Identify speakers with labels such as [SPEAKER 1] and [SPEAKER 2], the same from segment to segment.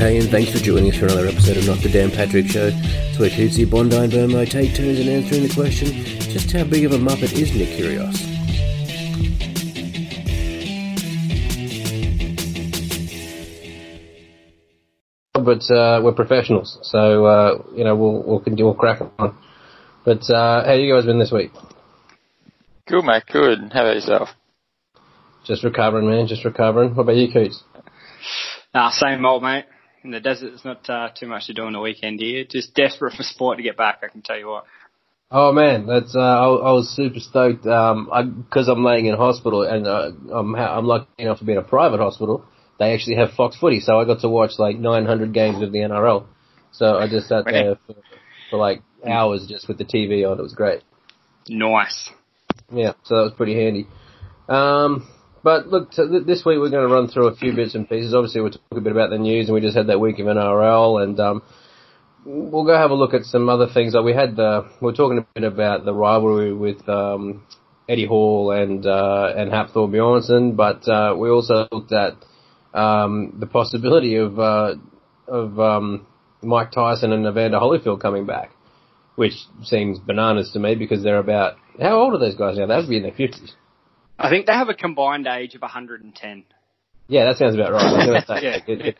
[SPEAKER 1] G'day and thanks for joining us for another episode of Not the Dan Patrick Show. It's where Tootsie, Bondi and Burmo take turns in answering the question, just how big of a muppet is Nick Kyrgios? But uh, we're professionals, so uh, you know we'll we'll, we'll crack on. But uh, how you guys been this week?
[SPEAKER 2] Good, mate. Good. How about yourself?
[SPEAKER 1] Just recovering, man. Just recovering. What about you, Coots?
[SPEAKER 3] Nah, same old, mate. In the desert, there's not uh, too much to do on the weekend here. Just desperate for sport to get back, I can tell you what.
[SPEAKER 1] Oh man, that's uh, I, I was super stoked um, because I'm laying in hospital and uh, I'm ha- I'm lucky enough to be in a private hospital. They actually have Fox Footy, so I got to watch like 900 games of the NRL. So I just sat there for, for like hours just with the TV on. It was great.
[SPEAKER 3] Nice.
[SPEAKER 1] Yeah, so that was pretty handy. Um, but look, this week we're going to run through a few bits and pieces. Obviously, we'll talk a bit about the news, and we just had that week of NRL, and um, we'll go have a look at some other things. Like we had the, we are talking a bit about the rivalry with um, Eddie Hall and uh, and Hafthor Bjornsson, but uh, we also looked at um, the possibility of uh, of um, Mike Tyson and Evander Holyfield coming back, which seems bananas to me because they're about how old are those guys now? They have to be in their fifties.
[SPEAKER 3] I think they have a combined age of 110.
[SPEAKER 1] Yeah, that sounds about right. yeah. It, it,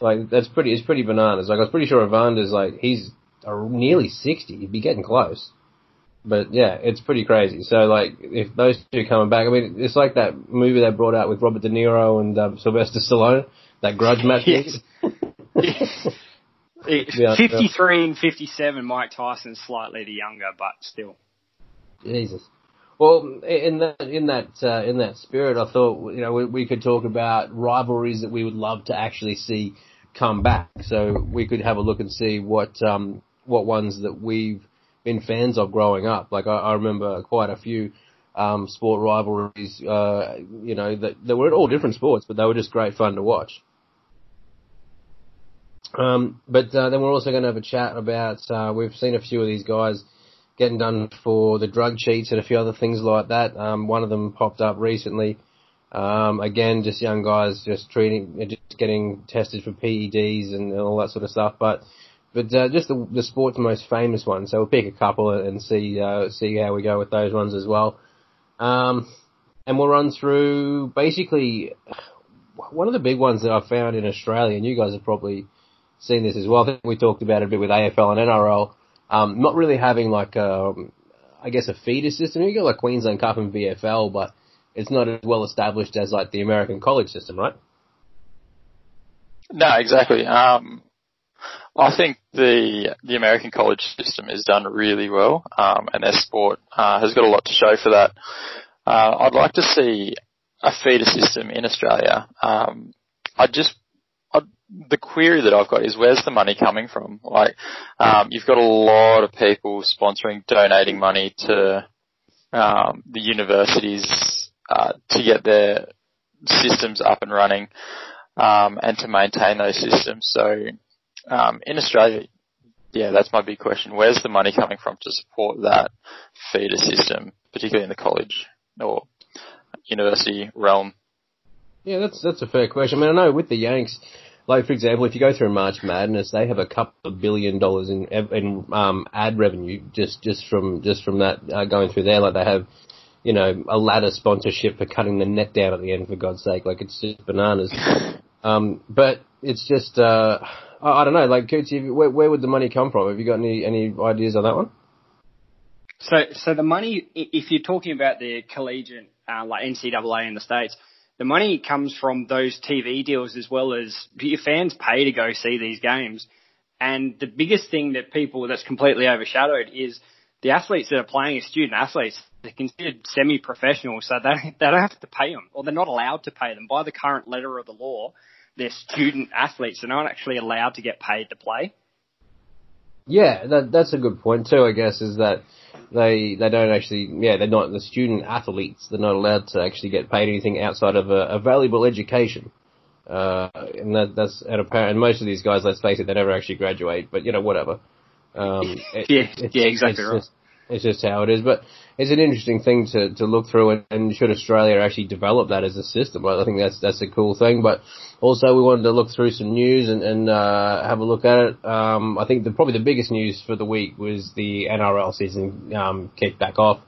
[SPEAKER 1] like that's pretty. It's pretty bananas. Like I was pretty sure Evander's like he's nearly 60. He'd be getting close. But yeah, it's pretty crazy. So like, if those two coming back, I mean, it's like that movie they brought out with Robert De Niro and um, Sylvester Stallone, that Grudge match.
[SPEAKER 3] yes. 53 and 57, Mike Tyson's slightly the younger, but still.
[SPEAKER 1] Jesus. Well, in that in that uh, in that spirit, I thought you know we, we, could talk about rivalries that we would love to actually see come back. So we could have a look and see what um, what ones that we've been fans of growing up. Like I, I remember quite a few um, sport rivalries, uh, you know, that, that were all different sports, but they were just great fun to watch. Um, but uh, then we're also going to have a chat about. Uh, we've seen a few of these guys getting done for the drug cheats and a few other things like that. Um, one of them popped up recently. Um, again, just young guys just treating, just getting tested for PEDs and, all that sort of stuff. But, but uh, just the, the sport's most famous one. So we'll pick a couple and see uh, see how we go with those ones as well. Um, and we'll run through basically one of the big ones that I found in Australia, and you guys have probably seen this as well. I think we talked about it a bit with AFL and NRL um, not really having like a, I guess a feeder system. You got like Queensland Cup and VFL, but it's not as well established as like the American college system, right?
[SPEAKER 2] No, exactly. Um, I think the the American college system is done really well, um, and their sport uh, has got a lot to show for that. Uh, I'd like to see a feeder system in Australia. Um, I just the query that I've got is where's the money coming from? Like, um, you've got a lot of people sponsoring, donating money to um, the universities uh, to get their systems up and running um, and to maintain those systems. So, um, in Australia, yeah, that's my big question. Where's the money coming from to support that feeder system, particularly in the college or university realm?
[SPEAKER 1] Yeah, that's that's a fair question. I mean, I know with the Yanks like for example, if you go through March Madness, they have a couple of billion dollars in in um, ad revenue just just from just from that uh, going through there. Like they have, you know, a ladder sponsorship for cutting the net down at the end. For God's sake, like it's just bananas. Um, but it's just uh, I, I don't know. Like, Cootsy, where, where would the money come from? Have you got any any ideas on that one?
[SPEAKER 3] So, so the money, if you're talking about the collegiate, uh, like NCAA in the states, the money comes from those TV deals as well as your fans pay to go see these games. And the biggest thing that people that's completely overshadowed is the athletes that are playing as student athletes. They're considered semi-professional, so they they don't have to pay them, or they're not allowed to pay them by the current letter of the law. They're student athletes; they're not actually allowed to get paid to play.
[SPEAKER 1] Yeah, that, that's a good point too. I guess is that they they don't actually yeah they're not the student athletes. They're not allowed to actually get paid anything outside of a, a valuable education. Uh, and that, that's and apparent and most of these guys let's face it they never actually graduate but you know whatever. Um,
[SPEAKER 3] it, yeah yeah exactly right.
[SPEAKER 1] just, it's just how it is. But it's an interesting thing to, to look through and, and should Australia actually develop that as a system, I think that's, that's a cool thing. But also we wanted to look through some news and, and, uh, have a look at it. Um, I think the, probably the biggest news for the week was the NRL season, um, kicked back off.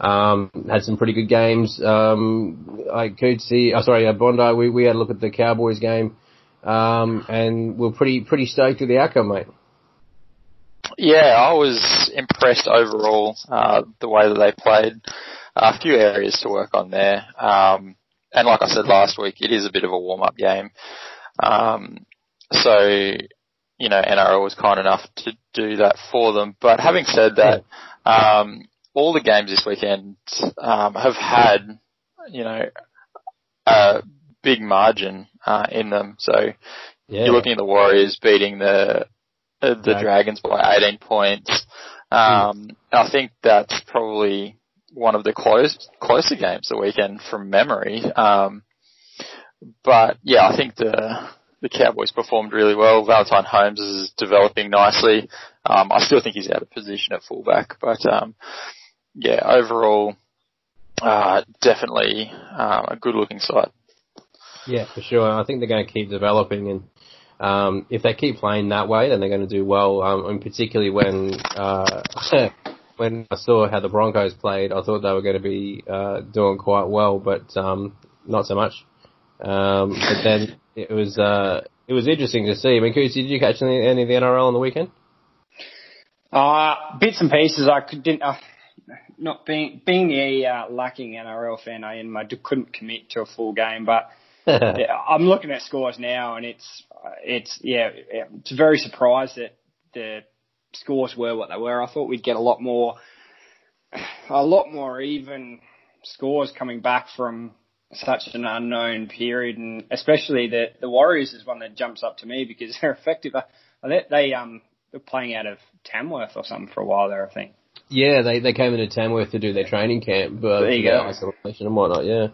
[SPEAKER 1] Um, had some pretty good games. Um, I could see, oh, sorry, uh, Bondi, we, we had a look at the Cowboys game, um, and we're pretty, pretty stoked with the outcome, mate.
[SPEAKER 2] Yeah, I was impressed overall, uh, the way that they played. A few areas to work on there. Um, and like I said last week, it is a bit of a warm-up game. Um, so, you know, NRL was kind enough to do that for them. But having said that, um, all the games this weekend um, have had, you know, a big margin uh, in them. So yeah. you're looking at the Warriors beating the uh, the Dragons by 18 points. Um, I think that's probably one of the close, closer games the weekend from memory. Um, but yeah, I think the the Cowboys performed really well. Valentine Holmes is developing nicely. Um, I still think he's out of position at fullback, but um, yeah, overall, uh, definitely um, a good looking side.
[SPEAKER 1] Yeah, for sure. I think they're going to keep developing, and um, if they keep playing that way, then they're going to do well. Um, and particularly when uh, when I saw how the Broncos played, I thought they were going to be uh, doing quite well, but um, not so much. Um, but then it was uh, it was interesting to see. I mean, Coos, did you catch any, any of the NRL on the weekend?
[SPEAKER 3] Uh, bits and pieces. I could, didn't. Uh, not being being a uh, lacking NRL fan, I, I couldn't commit to a full game, but yeah, I'm looking at scores now, and it's it's yeah, it's very surprised that the scores were what they were. I thought we'd get a lot more, a lot more even scores coming back from such an unknown period, and especially the the Warriors is one that jumps up to me because they're effective. They, they um they're playing out of Tamworth or something for a while there, I think.
[SPEAKER 1] Yeah, they they came into Tamworth to do their training camp, but there you go. isolation and whatnot. Yeah,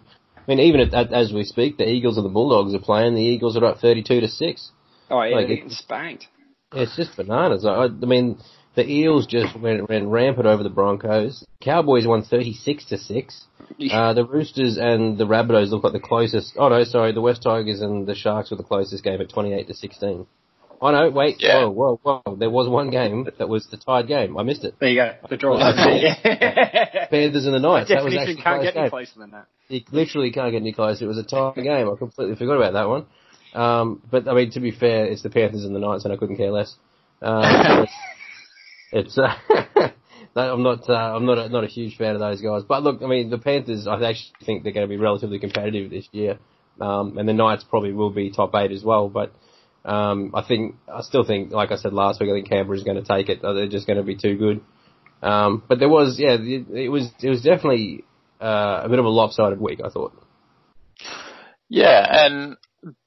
[SPEAKER 1] I mean, even at, at, as we speak, the Eagles and the Bulldogs are playing. The Eagles are up thirty-two to six.
[SPEAKER 3] Oh yeah, like, they're getting spanked.
[SPEAKER 1] It's just bananas. I, I mean, the Eels just went, went rampant over the Broncos. Cowboys won thirty-six to six. Uh, the Roosters and the Rabbitohs look like the closest. Oh no, sorry, the West Tigers and the Sharks were the closest game at twenty-eight to sixteen. Oh no, wait, yeah. whoa, whoa, whoa. There was one game that was the tied game. I missed it.
[SPEAKER 3] There you go. The draw.
[SPEAKER 1] Panthers and the Knights.
[SPEAKER 3] That was actually can't get any closer than that.
[SPEAKER 1] You literally can't get any closer. It was a tied game. I completely forgot about that one. Um, but I mean, to be fair, it's the Panthers and the Knights, and I couldn't care less. Um, it's, it's uh, I'm not uh, I'm not a, not a huge fan of those guys. But look, I mean, the Panthers, I actually think they're going to be relatively competitive this year, um, and the Knights probably will be top eight as well. But um, I think I still think, like I said last week, I think Canberra is going to take it. They're just going to be too good. Um, but there was, yeah, it, it was it was definitely uh, a bit of a lopsided week. I thought.
[SPEAKER 2] Yeah, and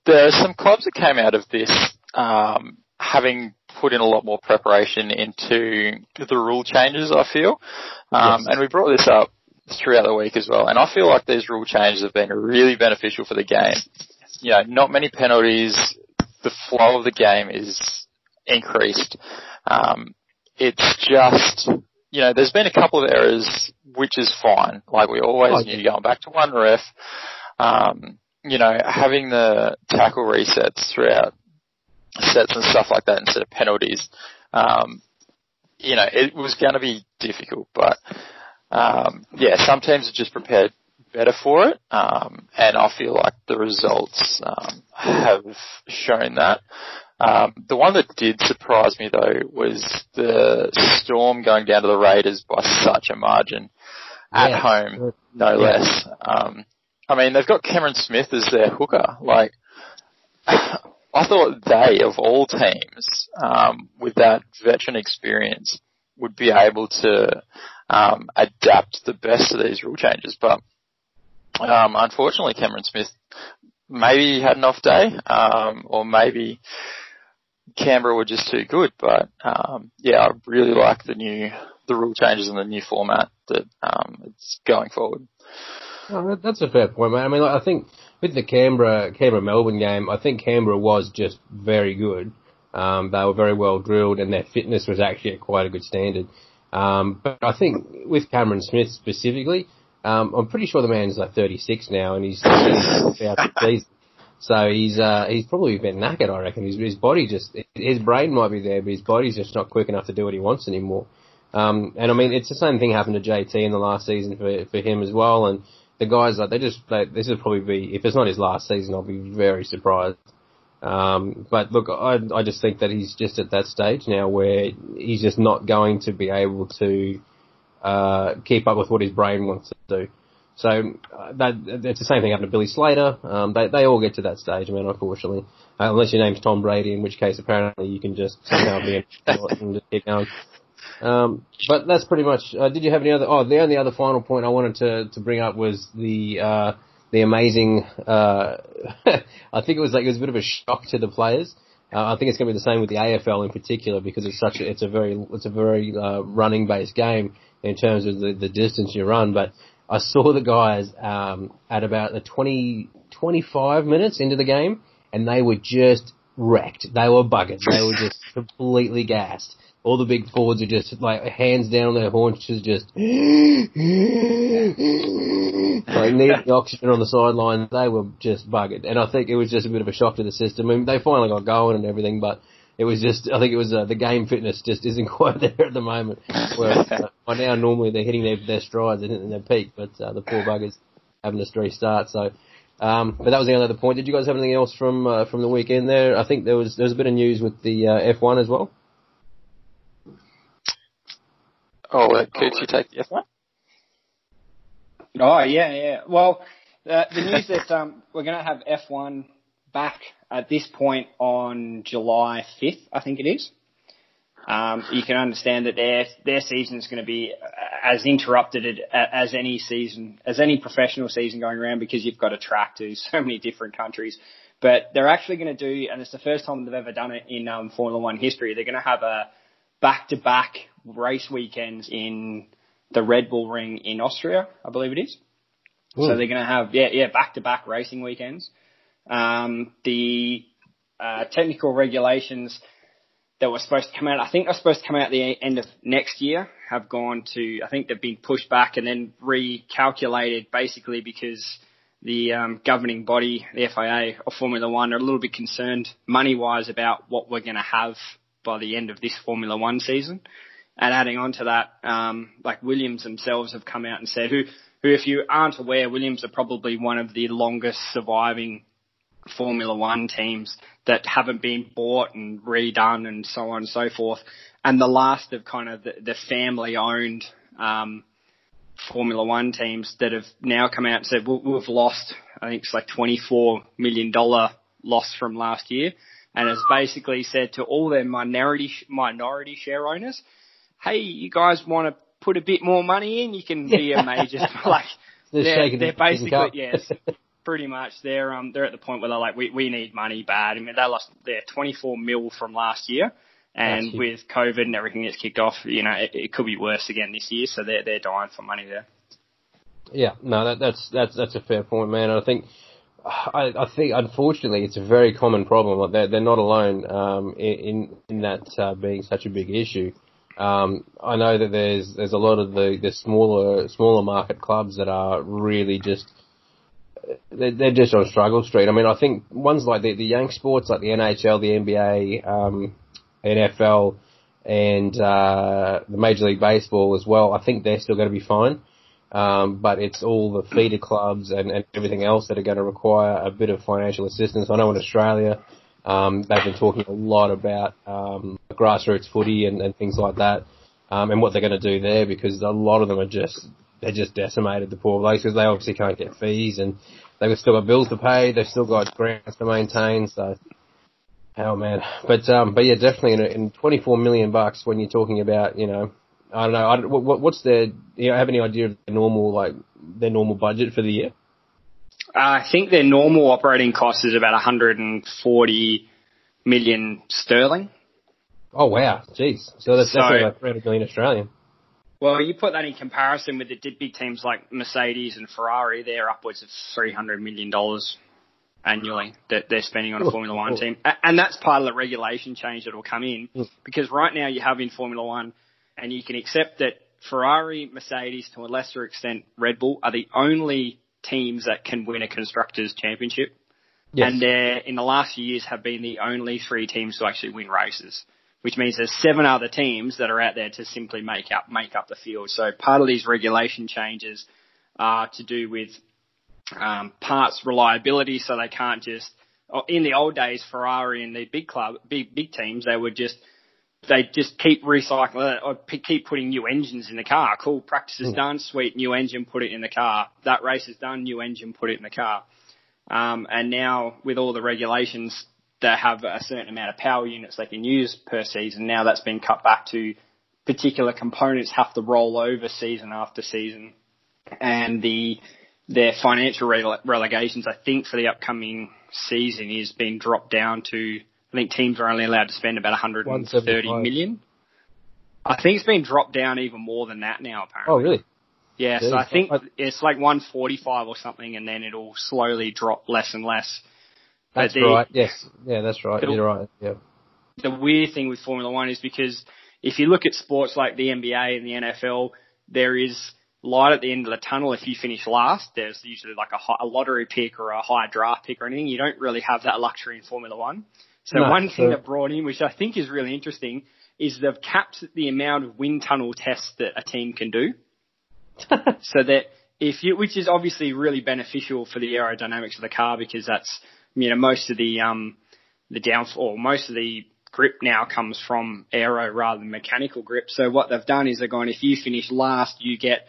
[SPEAKER 2] there are some clubs that came out of this um, having put in a lot more preparation into the rule changes. I feel, um, yes. and we brought this up throughout the week as well. And I feel like these rule changes have been really beneficial for the game. You know, not many penalties, the flow of the game is increased. Um, it's just, you know, there's been a couple of errors which is fine. Like we always oh, knew going back to one ref. Um, you know, having the tackle resets throughout sets and stuff like that instead of penalties, um, you know, it was going to be difficult, but um, yeah, some teams are just prepared better for it, um, and I feel like the results um, have shown that. Um, the one that did surprise me though was the Storm going down to the Raiders by such a margin at yeah. home, no yeah. less. Um, I mean, they've got Cameron Smith as their hooker. Like, I thought they, of all teams, um, with that veteran experience, would be able to um, adapt the best of these rule changes. But um, unfortunately, Cameron Smith maybe had an off day, um, or maybe Canberra were just too good. But um, yeah, I really like the new the rule changes and the new format that um, it's going forward.
[SPEAKER 1] Oh, that's a fair point, mate. I mean, like, I think with the Canberra Canberra Melbourne game, I think Canberra was just very good. Um, they were very well drilled, and their fitness was actually at quite a good standard. Um, but I think with Cameron Smith specifically, um, I'm pretty sure the man's like 36 now, and he's, he's out. So he's uh, he's probably bit knackered, I reckon. His, his body just his brain might be there, but his body's just not quick enough to do what he wants anymore. Um, and I mean, it's the same thing happened to JT in the last season for for him as well. And the guys like they just they, this would probably be if it's not his last season, I'll be very surprised. Um, but look, I I just think that he's just at that stage now where he's just not going to be able to uh, keep up with what his brain wants to do. So uh, that it's the same thing happened to Billy Slater. Um, they they all get to that stage, I mean, unfortunately, uh, unless your name's Tom Brady, in which case apparently you can just somehow be and just keep going. Um, but that's pretty much. Uh, did you have any other? Oh, the only other final point I wanted to to bring up was the uh, the amazing. Uh, I think it was like it was a bit of a shock to the players. Uh, I think it's going to be the same with the AFL in particular because it's such a, it's a very it's a very uh, running based game in terms of the, the distance you run. But I saw the guys um, at about the 20, 25 minutes into the game, and they were just wrecked. They were buggered. They were just completely gassed all the big forwards are just like hands down on their haunches, just like needing the oxygen on the sideline. They were just buggered, and I think it was just a bit of a shock to the system. I mean, they finally got going and everything, but it was just I think it was uh, the game fitness just isn't quite there at the moment. Whereas uh, by now normally they're hitting their their strides and hitting their peak, but uh, the poor buggers having to restart. So. Um, but that was the only other point. Did you guys have anything else from uh, from the weekend there? I think there was there was a bit of news with the uh, F1 as well.
[SPEAKER 2] Oh, let Coots, you take the F1?
[SPEAKER 3] Oh, yeah, yeah. Well, uh, the news that um, we're going to have F1 back at this point on July 5th, I think it is. Um, you can understand that their their season is going to be as interrupted as any season, as any professional season going around because you've got to track to so many different countries. But they're actually going to do, and it's the first time they've ever done it in um, Formula One history. They're going to have a back-to-back race weekends in the Red Bull Ring in Austria, I believe it is. Ooh. So they're going to have yeah yeah back-to-back racing weekends. Um, the uh, technical regulations that were supposed to come out, I think they're supposed to come out at the end of next year, have gone to, I think they've been pushed back and then recalculated basically because the um, governing body, the FIA of Formula One, are a little bit concerned money wise about what we're going to have by the end of this Formula One season. And adding on to that, um, like Williams themselves have come out and said, who, who, if you aren't aware, Williams are probably one of the longest surviving Formula One teams that haven't been bought and redone and so on and so forth. And the last of kind of the, the family owned, um, Formula One teams that have now come out and said, we've lost, I think it's like $24 million loss from last year and has basically said to all their minority minority share owners, "Hey, you guys want to put a bit more money in? You can be a major." like they're, they're basically yes, pretty much. They're um they're at the point where they're like, "We we need money bad." I mean, they lost their 24 mil from last year. And with COVID and everything that's kicked off, you know, it, it could be worse again this year. So they're they're dying for money there.
[SPEAKER 1] Yeah, no, that, that's that's that's a fair point, man. I think I, I think unfortunately it's a very common problem. They're, they're not alone um, in in that uh, being such a big issue. Um, I know that there's there's a lot of the, the smaller smaller market clubs that are really just they're, they're just on struggle street. I mean, I think ones like the the young sports like the NHL, the NBA, um, NFL, and uh, the Major League Baseball as well. I think they're still going to be fine. Um, but it's all the feeder clubs and, and everything else that are going to require a bit of financial assistance. I know in Australia, um, they've been talking a lot about um, grassroots footy and, and things like that, um, and what they're going to do there because a lot of them are just they're just decimated the poor blokes because they obviously can't get fees and they've still got bills to pay, they've still got grants to maintain. So, hell man, but um, but yeah, definitely in, in 24 million bucks when you're talking about you know I don't know. I what, what's their? You know, have any idea of their normal like their normal budget for the year?
[SPEAKER 3] Uh, I think their normal operating cost is about 140 million sterling.
[SPEAKER 1] Oh wow, jeez! So that's so, definitely like 300 million Australian.
[SPEAKER 3] Well, you put that in comparison with the big teams like Mercedes and Ferrari, they're upwards of 300 million dollars annually that they're spending on a Formula One team, and that's part of the regulation change that will come in because right now you have in Formula One and you can accept that Ferrari, Mercedes, to a lesser extent Red Bull, are the only teams that can win a constructors championship. Yes. And they in the last few years have been the only three teams to actually win races, which means there's seven other teams that are out there to simply make up make up the field. So part of these regulation changes are to do with um, parts reliability, so they can't just. In the old days, Ferrari and the big club, big big teams, they would just they just keep recycling or keep putting new engines in the car. Cool, practice is mm. done, sweet, new engine, put it in the car. That race is done, new engine, put it in the car. Um, and now with all the regulations that have a certain amount of power units they can use per season, now that's been cut back to particular components have to roll over season after season. And the, their financial rele- relegations, I think for the upcoming season is being dropped down to, I think teams are only allowed to spend about 130 million. I think it's been dropped down even more than that now, apparently.
[SPEAKER 1] Oh, really?
[SPEAKER 3] Yeah, so I think it's like 145 or something, and then it'll slowly drop less and less.
[SPEAKER 1] That's the, right. Yes. Yeah, that's right. You're right. Yeah.
[SPEAKER 3] The weird thing with Formula One is because if you look at sports like the NBA and the NFL, there is light at the end of the tunnel if you finish last. There's usually like a, high, a lottery pick or a high draft pick or anything. You don't really have that luxury in Formula One. So no, one thing that brought in, which I think is really interesting, is they've capped the amount of wind tunnel tests that a team can do. so that if you, which is obviously really beneficial for the aerodynamics of the car because that's, you know, most of the, um, the downfall, most of the grip now comes from aero rather than mechanical grip. So what they've done is they're going, if you finish last, you get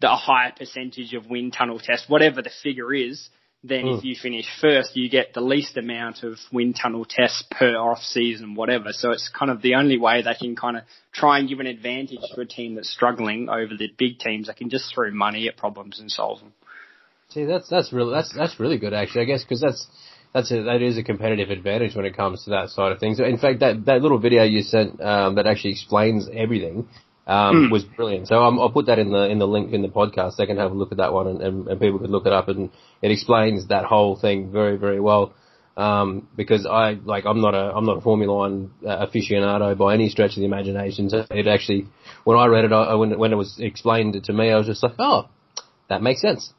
[SPEAKER 3] the higher percentage of wind tunnel test, whatever the figure is, then mm. if you finish first, you get the least amount of wind tunnel tests per off season, whatever. So it's kind of the only way they can kind of try and give an advantage to a team that's struggling over the big teams. They can just throw money at problems and solve them.
[SPEAKER 1] See, that's that's really that's that's really good actually. I guess because that's that's a, that is a competitive advantage when it comes to that side of things. In fact, that that little video you sent um, that actually explains everything um, mm. was brilliant. So um, I'll put that in the in the link in the podcast. They can have a look at that one, and, and, and people can look it up, and it explains that whole thing very very well. Um, because I like I'm not a I'm not a Formula One uh, aficionado by any stretch of the imagination. So it actually, when I read it, I, when when it was explained to me, I was just like, oh, that makes sense.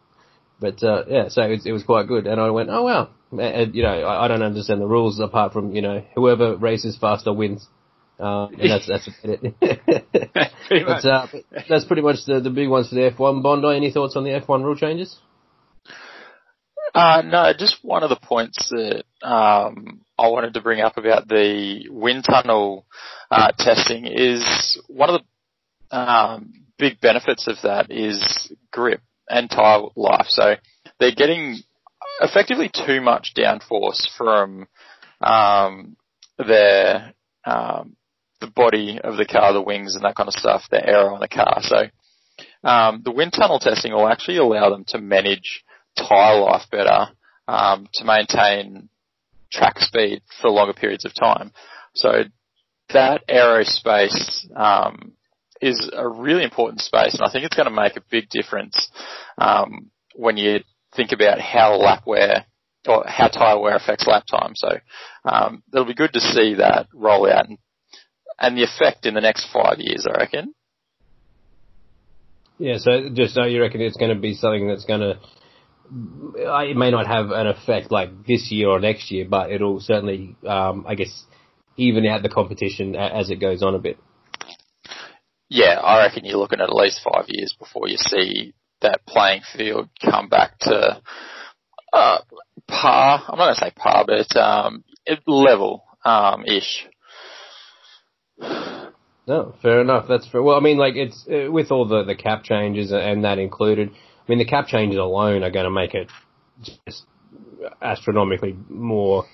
[SPEAKER 1] But uh, yeah, so it, it was quite good, and I went, oh wow, and, you know, I, I don't understand the rules apart from you know whoever races faster wins. Um, and that's that's it. but, uh, that's pretty much the, the big ones for the F1. Bondi, any thoughts on the F1 rule changes?
[SPEAKER 2] Uh, no, just one of the points that um, I wanted to bring up about the wind tunnel uh, testing is one of the um, big benefits of that is grip and tire life. So they're getting effectively too much downforce from um, their um, the body of the car, the wings and that kind of stuff, the aero on the car. So um, the wind tunnel testing will actually allow them to manage tyre life better um, to maintain track speed for longer periods of time. So that aerospace um, is a really important space, and I think it's going to make a big difference um, when you think about how lap wear or how tyre wear affects lap time. So um, it'll be good to see that roll out and and the effect in the next five years, I reckon.
[SPEAKER 1] Yeah, so just so you reckon it's going to be something that's going to, it may not have an effect like this year or next year, but it'll certainly, um, I guess, even out the competition as it goes on a bit.
[SPEAKER 2] Yeah, I reckon you're looking at at least five years before you see that playing field come back to uh, par. I'm not going to say par, but um, level um, ish.
[SPEAKER 1] No, fair enough. That's fair. Well, I mean, like it's uh, with all the the cap changes and that included. I mean, the cap changes alone are going to make it just astronomically more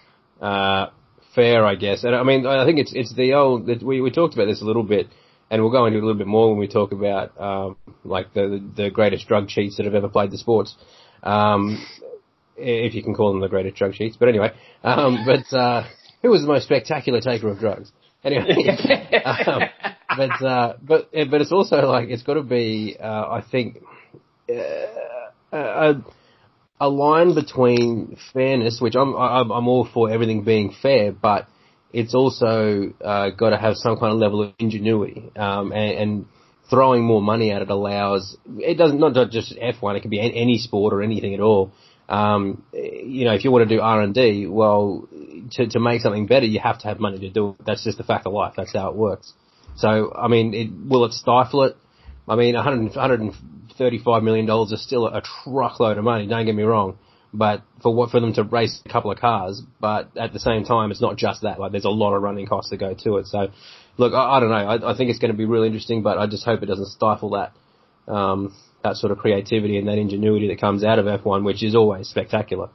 [SPEAKER 1] uh, fair, I guess. And I mean, I think it's it's the old. We we talked about this a little bit, and we'll go into it a little bit more when we talk about um, like the the greatest drug cheats that have ever played the sports. Um, if you can call them the greatest drug cheats, but anyway, um, but uh, who was the most spectacular taker of drugs? Anyway, um, but uh, but but it's also like it's got to be. Uh, I think uh, a, a line between fairness, which I'm I'm, I'm all for everything being fair, but it's also uh, got to have some kind of level of ingenuity, um, and, and throwing more money at it allows it doesn't not just F1. It can be any sport or anything at all. Um, you know, if you want to do R and D, well, to to make something better, you have to have money to do it. That's just the fact of life. That's how it works. So, I mean, it, will it stifle it? I mean, 100, 135 million dollars is still a truckload of money. Don't get me wrong, but for what for them to race a couple of cars, but at the same time, it's not just that. Like, there's a lot of running costs that go to it. So, look, I, I don't know. I, I think it's going to be really interesting, but I just hope it doesn't stifle that. Um, that sort of creativity and that ingenuity that comes out of F1, which is always spectacular.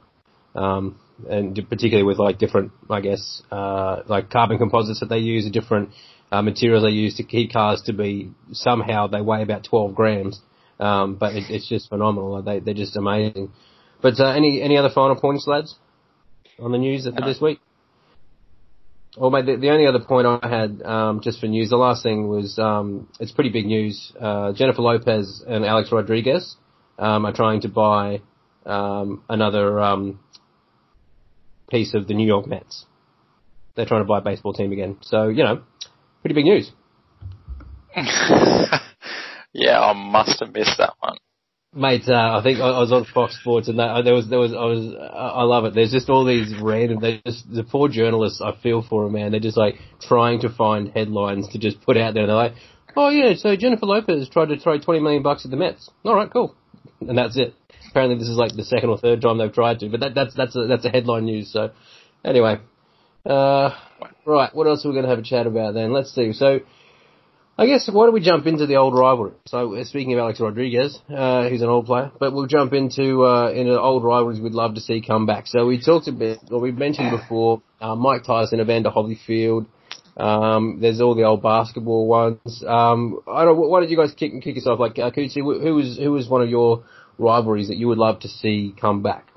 [SPEAKER 1] Um, and particularly with like different, I guess, uh, like carbon composites that they use, different uh, materials they use to keep cars to be somehow they weigh about 12 grams. Um, but it, it's just phenomenal. They, they're just amazing. But uh, any any other final points, lads, on the news for this week? Well, mate, the, the, only other point I had um, just for news, the last thing was um, it's pretty big news. Uh, Jennifer Lopez and Alex Rodriguez um, are trying to buy um, another um, piece of the New York Mets. They're trying to buy a baseball team again. So you know, pretty big news.
[SPEAKER 2] yeah, I must have missed that one.
[SPEAKER 1] Mate, uh, I think I, was on Fox Sports and that, uh, there was, there was, I was, I love it. There's just all these random, they just, the poor journalists, I feel for them, man. They're just like trying to find headlines to just put out there. And they're like, oh yeah, so Jennifer Lopez tried to throw 20 million bucks at the Mets. Alright, cool. And that's it. Apparently this is like the second or third time they've tried to, but that, that's, that's a, that's a headline news. So anyway, uh, right, what else are we going to have a chat about then? Let's see. So, I guess why don't we jump into the old rivalry? So uh, speaking of Alex Rodriguez, uh, who's an old player, but we'll jump into uh, into old rivalries we'd love to see come back. So we talked a bit, or we mentioned before, uh, Mike Tyson, Evander Holyfield. Um, there's all the old basketball ones. Um, I don't. Why did you guys kick kick us off? Like uh, Cootsie, who was who was one of your rivalries that you would love to see come back?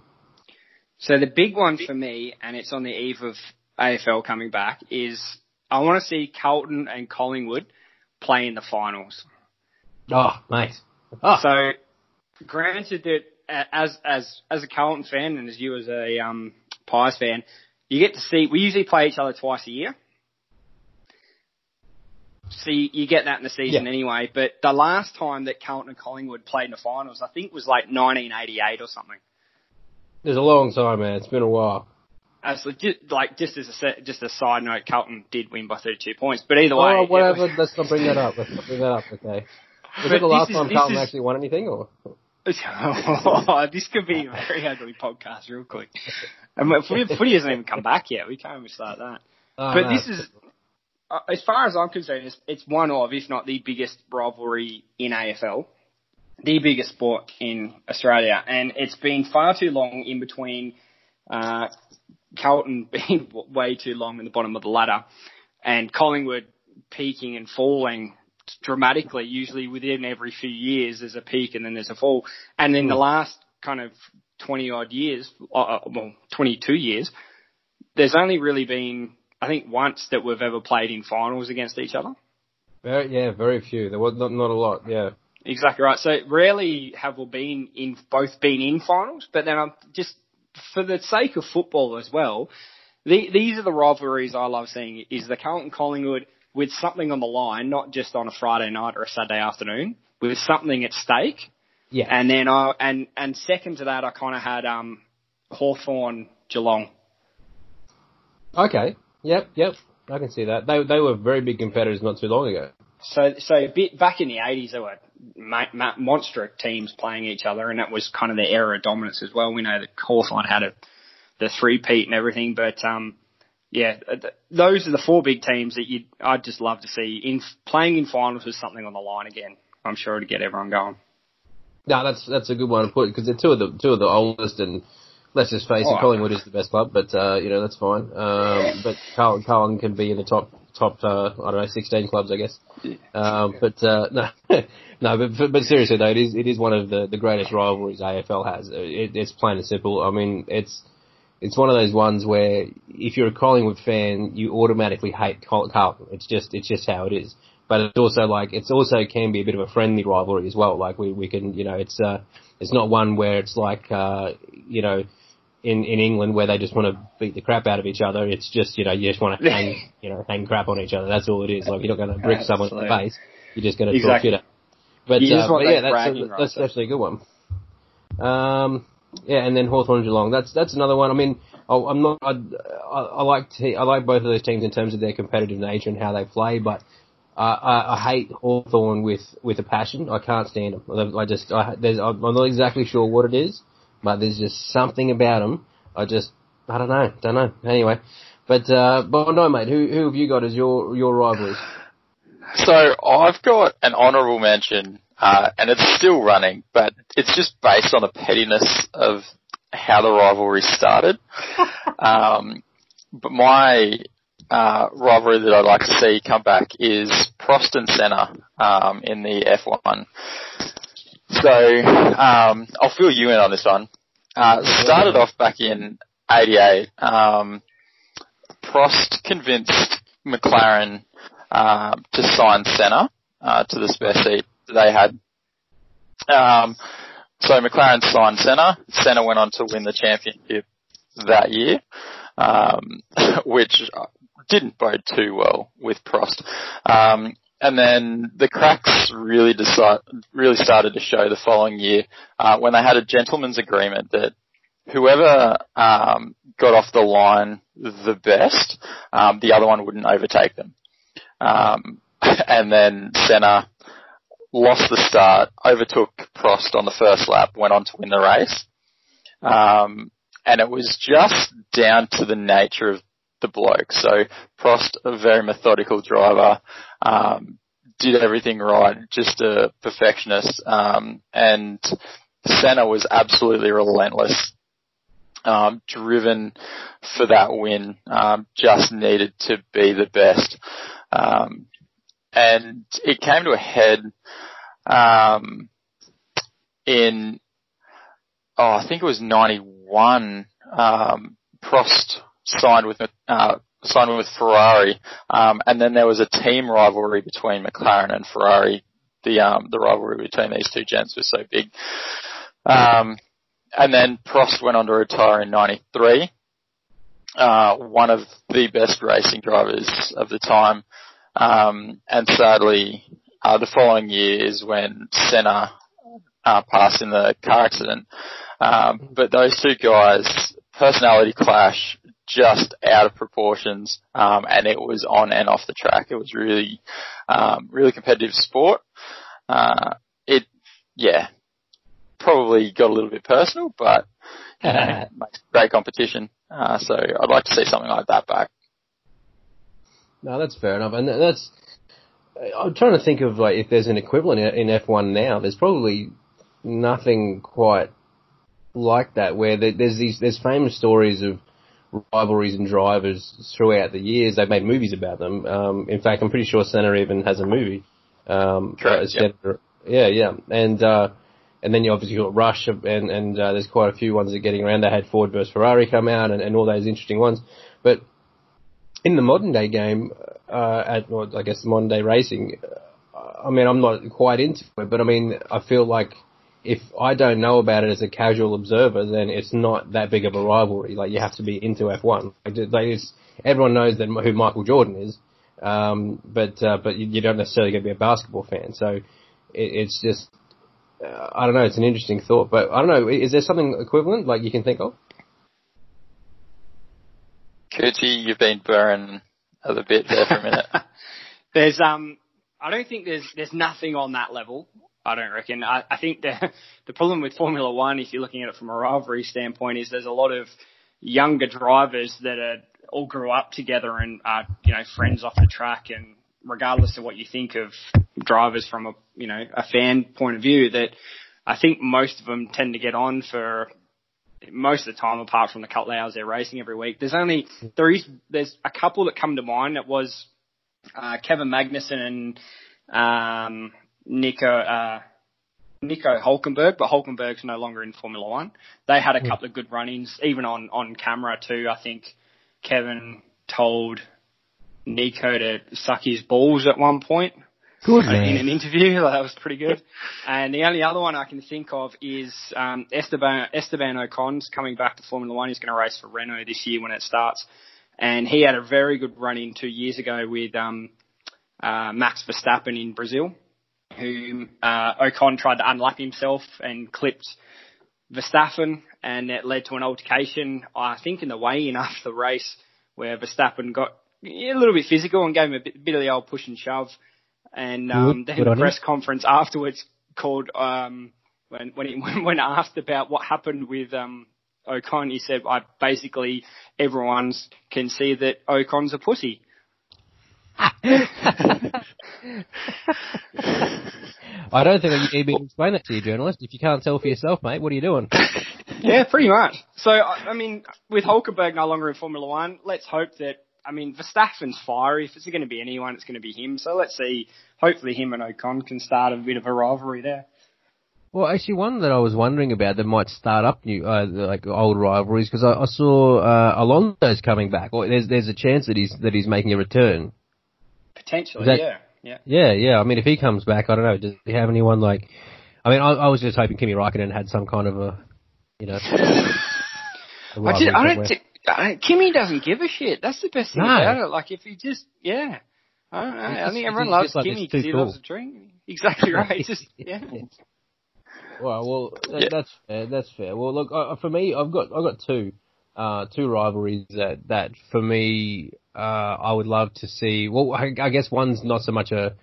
[SPEAKER 3] So the big one for me, and it's on the eve of AFL coming back, is I want to see Carlton and Collingwood play in the finals.
[SPEAKER 1] Oh, nice. Oh.
[SPEAKER 3] So, granted that as as as a Carlton fan and as you as a um, Pies fan, you get to see. We usually play each other twice a year. See, you get that in the season yeah. anyway. But the last time that Carlton and Collingwood played in the finals, I think was like 1988 or something.
[SPEAKER 1] It's a long time, man. It's been a while.
[SPEAKER 3] Absolutely. Just, like just as a just a side note, Carlton did win by 32 points, but either way. Oh,
[SPEAKER 1] whatever. Was... Let's not bring that up. Let's not bring that up. Okay. Was it the last is, time Carlton is... actually won anything, or?
[SPEAKER 3] oh, this could be a very ugly podcast, real quick. And footy hasn't even come back yet. We can't even start that. Oh, but no. this is, as far as I'm concerned, it's, it's one of, if not the biggest rivalry in AFL, the biggest sport in Australia, and it's been far too long in between uh, Carlton being way too long in the bottom of the ladder, and Collingwood peaking and falling dramatically. Usually within every few years, there's a peak and then there's a fall. And in the last kind of 20 odd years, uh, uh well, 22 years, there's only really been, I think, once that we've ever played in finals against each other.
[SPEAKER 1] Very, yeah, very few. There was not not a lot. Yeah.
[SPEAKER 3] Exactly right. So rarely have we been in both been in finals, but then I'm just for the sake of football as well, the, these are the rivalries I love seeing. Is the Carlton Collingwood with something on the line, not just on a Friday night or a Saturday afternoon, with something at stake.
[SPEAKER 1] Yeah.
[SPEAKER 3] And then I and and second to that, I kind of had um Hawthorn Geelong.
[SPEAKER 1] Okay. Yep. Yep. I can see that. They they were very big competitors not too long ago.
[SPEAKER 3] So so bit back in the eighties, there were ma- ma- monster teams playing each other, and that was kind of the era of dominance as well. We know that Hawthorn had a, the three peat and everything, but um, yeah, th- those are the four big teams that you I'd just love to see in playing in finals with something on the line again. I'm sure to get everyone going.
[SPEAKER 1] No, that's that's a good one to put because they're two of the two of the oldest and let's just face oh, it, Collingwood is the best club, but uh, you know that's fine. Um, but Carl, Carlton can be in the top top uh, I don't know sixteen clubs, I guess. Um, but uh, no, no, but but seriously though, it is it is one of the the greatest rivalries AFL has. It, it's plain and simple. I mean, it's it's one of those ones where if you're a Collingwood fan, you automatically hate Carlton. It's just it's just how it is. But it's also like it's also can be a bit of a friendly rivalry as well. Like we we can you know it's uh it's not one where it's like uh you know in in England where they just want to beat the crap out of each other. It's just you know you just want to hang you know hang crap on each other. That's all it is. Like you're not going to brick someone in the face. You're just going to
[SPEAKER 3] Exactly.
[SPEAKER 1] talk shit. But, uh, but yeah, that's
[SPEAKER 3] bragging
[SPEAKER 1] that's actually a good one. Um, yeah, and then Hawthorn Geelong. That's that's another one. I mean, I, I'm not. I, I, I like to, I like both of those teams in terms of their competitive nature and how they play, but. Uh, I, I hate Hawthorn with, with a passion. I can't stand them. I just, I, there's, I'm not exactly sure what it is, but there's just something about them. I just, I don't know, don't know. Anyway, but uh, but no, mate. Who who have you got as your your rivalries?
[SPEAKER 2] So I've got an honourable mention, uh, and it's still running, but it's just based on the pettiness of how the rivalry started. um, but my uh, rivalry that I'd like to see come back is Prost and Senna um, in the F1. So um, I'll fill you in on this one. Uh, started off back in '88. Um, Prost convinced McLaren uh, to sign Senna uh, to the spare seat they had. Um, so McLaren signed Senna. Senna went on to win the championship that year, um, which didn't bode too well with Prost. Um, and then the cracks really decide, really started to show the following year uh, when they had a gentleman's agreement that whoever um, got off the line the best, um, the other one wouldn't overtake them. Um, and then Senna lost the start, overtook Prost on the first lap, went on to win the race. Um, and it was just down to the nature of the bloke. So Prost, a very methodical driver, um, did everything right, just a perfectionist, um, and Senna was absolutely relentless. Um, driven for that win, um, just needed to be the best. Um, and it came to a head, um, in, oh, I think it was 91, um, Prost signed with, uh, signed with Ferrari, um, and then there was a team rivalry between McLaren and Ferrari. The, um, the rivalry between these two gents was so big. Um, and then Prost went on to retire in 93. Uh, one of the best racing drivers of the time. Um, and sadly, uh, the following year is when Senna, uh, passed in the car accident. Um, but those two guys, personality clash, just out of proportions, um, and it was on and off the track. It was really, um, really competitive sport. Uh, it, yeah, probably got a little bit personal, but you know, makes great competition. Uh, so I'd like to see something like that back.
[SPEAKER 1] No, that's fair enough, and that's. I'm trying to think of like if there's an equivalent in in F1 now. There's probably nothing quite like that where there's these there's famous stories of rivalries and drivers throughout the years. They've made movies about them. Um, in fact, I'm pretty sure Senna even has a movie. Um,
[SPEAKER 2] Correct,
[SPEAKER 1] uh, Senna- Yeah, yeah, and uh, and then you obviously got Rush, and and uh, there's quite a few ones that are getting around. They had Ford versus Ferrari come out, and, and all those interesting ones. But in the modern day game, uh, at well, I guess modern day racing, uh, I mean, I'm not quite into it, but I mean, I feel like if I don't know about it as a casual observer, then it's not that big of a rivalry. Like you have to be into F1. Like, like it's, everyone knows that who Michael Jordan is, um, but uh, but you, you don't necessarily get to be a basketball fan. So it, it's just. Uh, I don't know. It's an interesting thought, but I don't know. Is there something equivalent like you can think of?
[SPEAKER 2] Cootie, you've been burning a little bit there for a minute.
[SPEAKER 3] There's um, I don't think there's there's nothing on that level. I don't reckon. I, I think the the problem with Formula One, if you're looking at it from a rivalry standpoint, is there's a lot of younger drivers that are all grew up together and are you know friends off the track. And regardless of what you think of drivers from a you know a fan point of view, that I think most of them tend to get on for most of the time, apart from the couple of hours they're racing every week. There's only there is there's a couple that come to mind. That was uh, Kevin Magnussen and um, Nico uh, Nico Hulkenberg, but Hulkenberg's no longer in Formula One. They had a couple of good run-ins, even on on camera too. I think Kevin told Nico to suck his balls at one point.
[SPEAKER 1] Good man.
[SPEAKER 3] in an interview. That was pretty good. And the only other one I can think of is um, Esteban Esteban Ocon's coming back to Formula One. He's going to race for Renault this year when it starts, and he had a very good run in two years ago with um, uh, Max Verstappen in Brazil, who uh, Ocon tried to unlap himself and clipped Verstappen, and it led to an altercation. I think in the weigh-in after the race, where Verstappen got a little bit physical and gave him a bit, bit of the old push and shove. And um, then the press him. conference afterwards called um, when when, he, when asked about what happened with um, Ocon, he said, "I basically everyone can see that Ocon's a pussy."
[SPEAKER 1] I don't think you need me to explain that to you, journalist. If you can't tell for yourself, mate, what are you doing?
[SPEAKER 3] yeah, pretty much. So, I mean, with Hulkenberg no longer in Formula One, let's hope that, I mean, Verstappen's fiery. If it's going to be anyone, it's going to be him. So let's see. Hopefully him and Ocon can start a bit of a rivalry there.
[SPEAKER 1] Well, actually, one that I was wondering about that might start up new, uh, like old rivalries, because I, I, saw uh, Alonso's coming back. Or there's there's a chance that he's that he's making a return.
[SPEAKER 3] Potentially, that, yeah.
[SPEAKER 1] Yeah. Yeah, yeah. I mean, if he comes back, I don't know. Does he have anyone like? I mean, I, I was just hoping Kimi Raikkonen had some kind of a, you know.
[SPEAKER 3] I, just, I don't think I, Kimi doesn't give a shit. That's the best thing no. about it. Like if he just, yeah. I don't know. I think everyone loves like Kimi because he cool. loves a drink. Exactly right. just, yeah.
[SPEAKER 1] Well, well, yeah. that's fair. That's fair. Well, look, uh, for me, I've got I've got two, uh, two rivalries that that for me uh, I would love to see. Well, I, guess one's not so much a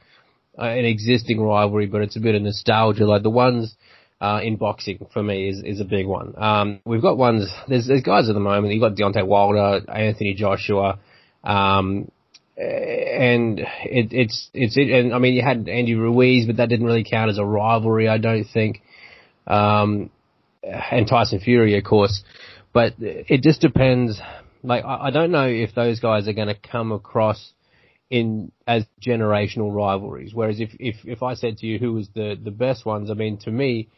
[SPEAKER 1] an existing rivalry, but it's a bit of nostalgia. Like the ones uh, in boxing for me is is a big one. Um, we've got ones. There's there's guys at the moment. You've got Deontay Wilder, Anthony Joshua. Um, and it, it's it's it, and I mean you had Andy Ruiz, but that didn't really count as a rivalry, I don't think. Um, and Tyson Fury, of course, but it just depends like I, I don't know if those guys are going to come across in as generational rivalries. Whereas if if if I said to you who was the the best ones, I mean to me.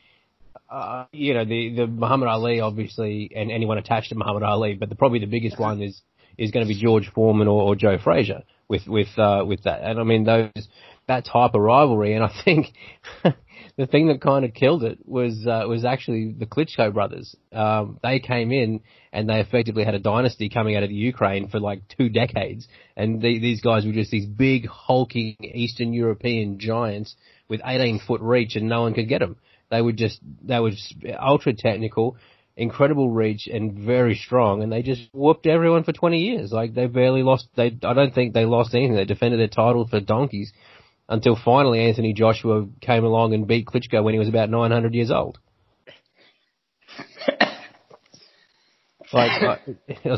[SPEAKER 1] Uh, you know the the Muhammad Ali obviously and anyone attached to Muhammad Ali, but the, probably the biggest one is is going to be George Foreman or, or Joe Frazier with with uh, with that. And I mean those that type of rivalry. And I think the thing that kind of killed it was uh, was actually the Klitschko brothers. Um, they came in and they effectively had a dynasty coming out of the Ukraine for like two decades, and the, these guys were just these big hulking Eastern European giants with 18 foot reach, and no one could get them. They were just they were just ultra technical, incredible reach, and very strong, and they just whooped everyone for 20 years. Like they barely lost. They I don't think they lost anything. They defended their title for donkeys until finally Anthony Joshua came along and beat Klitschko when he was about 900 years old. like, uh,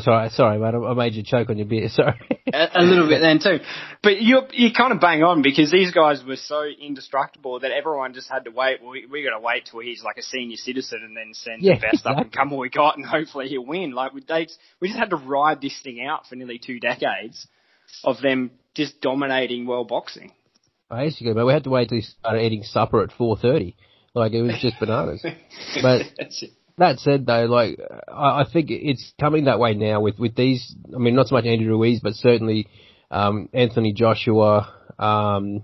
[SPEAKER 1] sorry, sorry, mate, I made you choke on your beer. Sorry,
[SPEAKER 3] a, a, little bit then too. But you you kind of bang on because these guys were so indestructible that everyone just had to wait. Well, we, we got to wait till he's like a senior citizen and then send yeah, the best exactly. up and come what we got, and hopefully he'll win. Like we dates, we just had to ride this thing out for nearly two decades of them just dominating world boxing.
[SPEAKER 1] Basically, but we had to wait till he started eating supper at 4.30. Like, it was just bananas. but that said, though, like, I, I think it's coming that way now with, with these, I mean, not so much Andy Ruiz, but certainly, um, Anthony Joshua, um,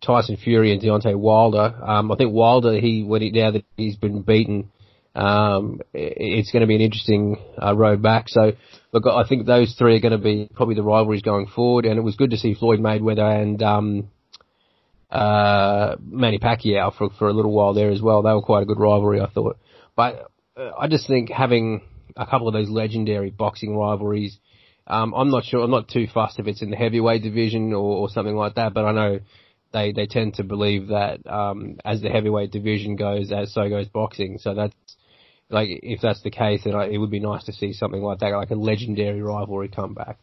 [SPEAKER 1] Tyson Fury and Deontay Wilder. Um, I think Wilder, he, when he, now that he's been beaten, um, it's going to be an interesting uh, road back. So, look, I think those three are going to be probably the rivalries going forward. And it was good to see Floyd Mayweather and um, uh, Manny Pacquiao for for a little while there as well. They were quite a good rivalry, I thought. But uh, I just think having a couple of those legendary boxing rivalries. Um, I'm not sure. I'm not too fussed if it's in the heavyweight division or, or something like that. But I know they they tend to believe that um, as the heavyweight division goes, as so goes boxing. So that's like if that's the case, then I, it would be nice to see something like that, like a legendary rivalry come back.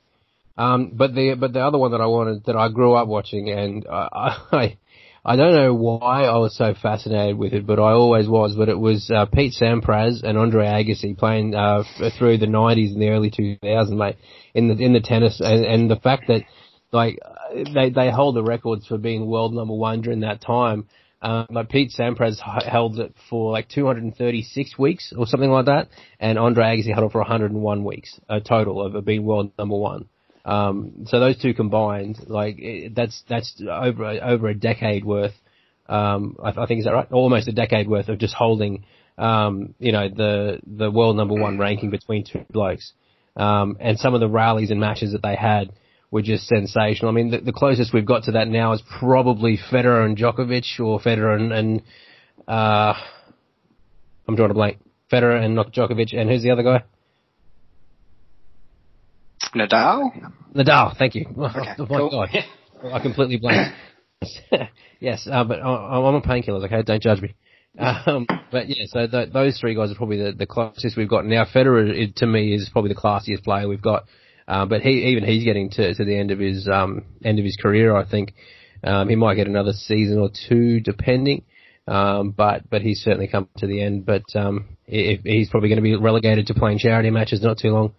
[SPEAKER 1] Um, but the but the other one that I wanted that I grew up watching, and I I, I don't know why I was so fascinated with it, but I always was. But it was uh, Pete Sampras and Andre Agassi playing uh, through the '90s and the early 2000s, mate, in the in the tennis, and, and the fact that like they they hold the records for being world number one during that time. Um, like Pete Sampras held it for like 236 weeks or something like that, and Andre Agassi held it for 101 weeks, a total of being world number one. Um, so those two combined, like that's that's over over a decade worth. Um, I, I think is that right? Almost a decade worth of just holding, um, you know, the the world number one ranking between two blokes. Um, and some of the rallies and matches that they had were just sensational. I mean, the, the closest we've got to that now is probably Federer and Djokovic, or Federer and, and uh, I'm drawing a blank. Federer and Djokovic, and who's the other guy?
[SPEAKER 3] Nadal.
[SPEAKER 1] Nadal. Thank you.
[SPEAKER 3] Okay,
[SPEAKER 1] oh my
[SPEAKER 3] cool.
[SPEAKER 1] god, I completely blanked. yes, uh, but I, I'm on painkillers. Okay, don't judge me. Um, but yeah, so th- those three guys are probably the, the closest we've got now. Federer, it, to me, is probably the classiest player we've got. Uh, but he even he's getting to to the end of his um end of his career. I think um, he might get another season or two, depending. Um, but but he's certainly come to the end. But um, if, he's probably going to be relegated to playing charity matches not too long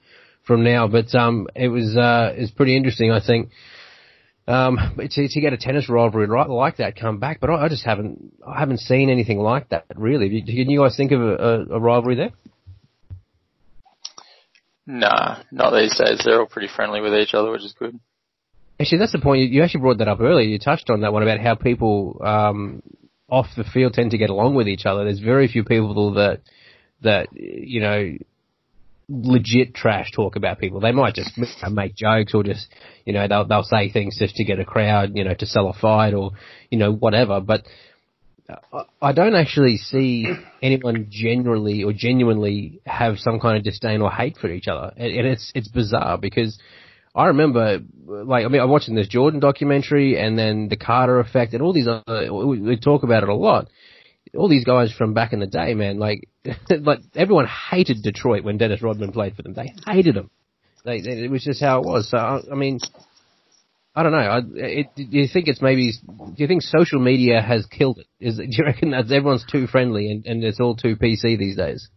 [SPEAKER 1] from now. But um, it was uh, it's pretty interesting. I think um, to, to get a tennis rivalry right like that come back, but I, I just haven't I haven't seen anything like that really. Can you guys think of a, a rivalry there?
[SPEAKER 2] Nah, not these days. They're all pretty friendly with each other, which is good.
[SPEAKER 1] Actually, that's the point. You, actually brought that up earlier. You touched on that one about how people um, off the field tend to get along with each other. There's very few people that that you know legit trash talk about people. They might just make jokes or just you know they'll they'll say things just to get a crowd, you know, to sell a fight or you know whatever. But I don't actually see anyone generally or genuinely have some kind of disdain or hate for each other, and it's it's bizarre because I remember, like, I mean, I'm watching this Jordan documentary and then the Carter effect and all these other. We talk about it a lot. All these guys from back in the day, man, like, like everyone hated Detroit when Dennis Rodman played for them. They hated him. They, it was just how it was. So I mean, I don't know. I, it, do you think it's maybe? Do you think social media has killed it? Is do you reckon that everyone's too friendly and, and it's all too PC these days?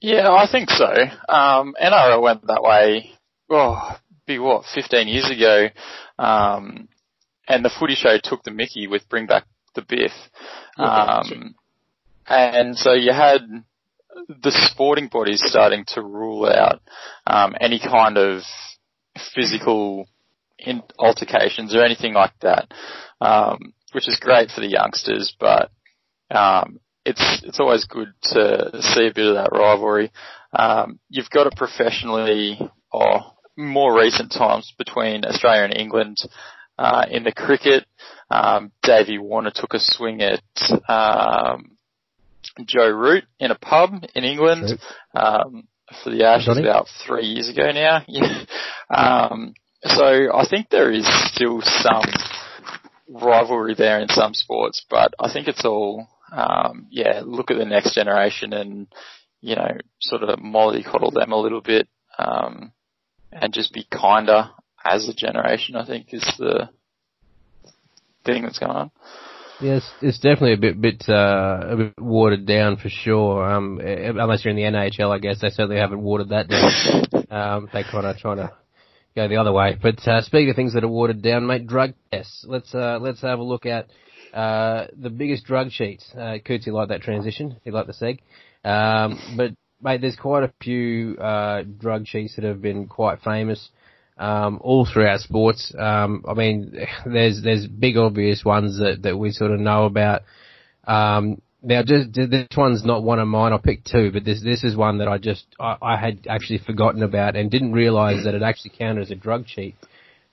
[SPEAKER 2] Yeah, I think so. Um, NRL went that way. Oh, be what 15 years ago, um, and the Footy Show took the Mickey with Bring Back the Biff, um, and so you had the sporting bodies starting to rule out um, any kind of physical in altercations or anything like that, um, which is great for the youngsters, but um, it's it's always good to see a bit of that rivalry. Um, you've got it professionally, or more recent times between Australia and England. Uh, in the cricket, um, Davey Warner took a swing at um, Joe Root in a pub in England um, for the Ashes about three years ago now. um, so I think there is still some rivalry there in some sports, but I think it's all, um, yeah, look at the next generation and, you know, sort of mollycoddle them a little bit, um, and just be kinder as a generation, I think is the thing that's going on.
[SPEAKER 1] Yes, it's definitely a bit, bit, uh, a bit watered down for sure. Um, unless you're in the NHL, I guess they certainly haven't watered that down. um, they kind of trying to go the other way. But uh, speaking of things that are watered down, mate, drug tests. Let's uh, let's have a look at uh, the biggest drug sheets. Uh, Coots, you like that transition? You like the seg? Um, but mate, there's quite a few uh, drug sheets that have been quite famous. Um, all throughout sports. Um, I mean, there's there's big obvious ones that, that we sort of know about. Um, now, just, this one's not one of mine. I picked two, but this this is one that I just I, I had actually forgotten about and didn't realise that it actually counted as a drug cheat.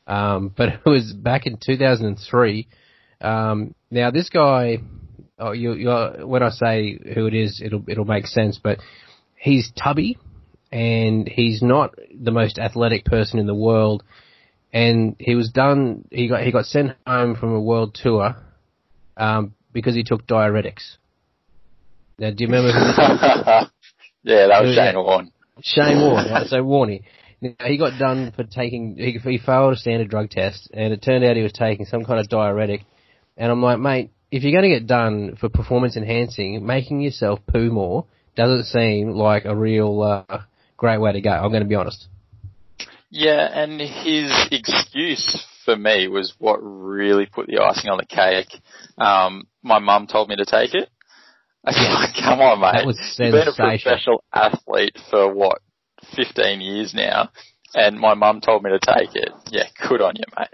[SPEAKER 1] Um, but it was back in 2003. Um, now this guy, oh, you, you, when I say who it is, it'll it'll make sense. But he's tubby, and he's not the most athletic person in the world. And he was done. He got he got sent home from a world tour um, because he took diuretics. Now, do you remember who?
[SPEAKER 2] yeah, that was who, Shane Warne.
[SPEAKER 1] Shane Warne. Right? So Warney. Now, he got done for taking. He, he failed a standard drug test, and it turned out he was taking some kind of diuretic. And I'm like, mate, if you're going to get done for performance enhancing, making yourself poo more doesn't seem like a real uh, great way to go. I'm going to be honest.
[SPEAKER 2] Yeah, and his excuse for me was what really put the icing on the cake. Um, my mum told me to take it. Come on, mate.
[SPEAKER 1] That was
[SPEAKER 2] You've been a professional athlete for what, 15 years now. and my mum told me to take it, yeah, good on you, mate.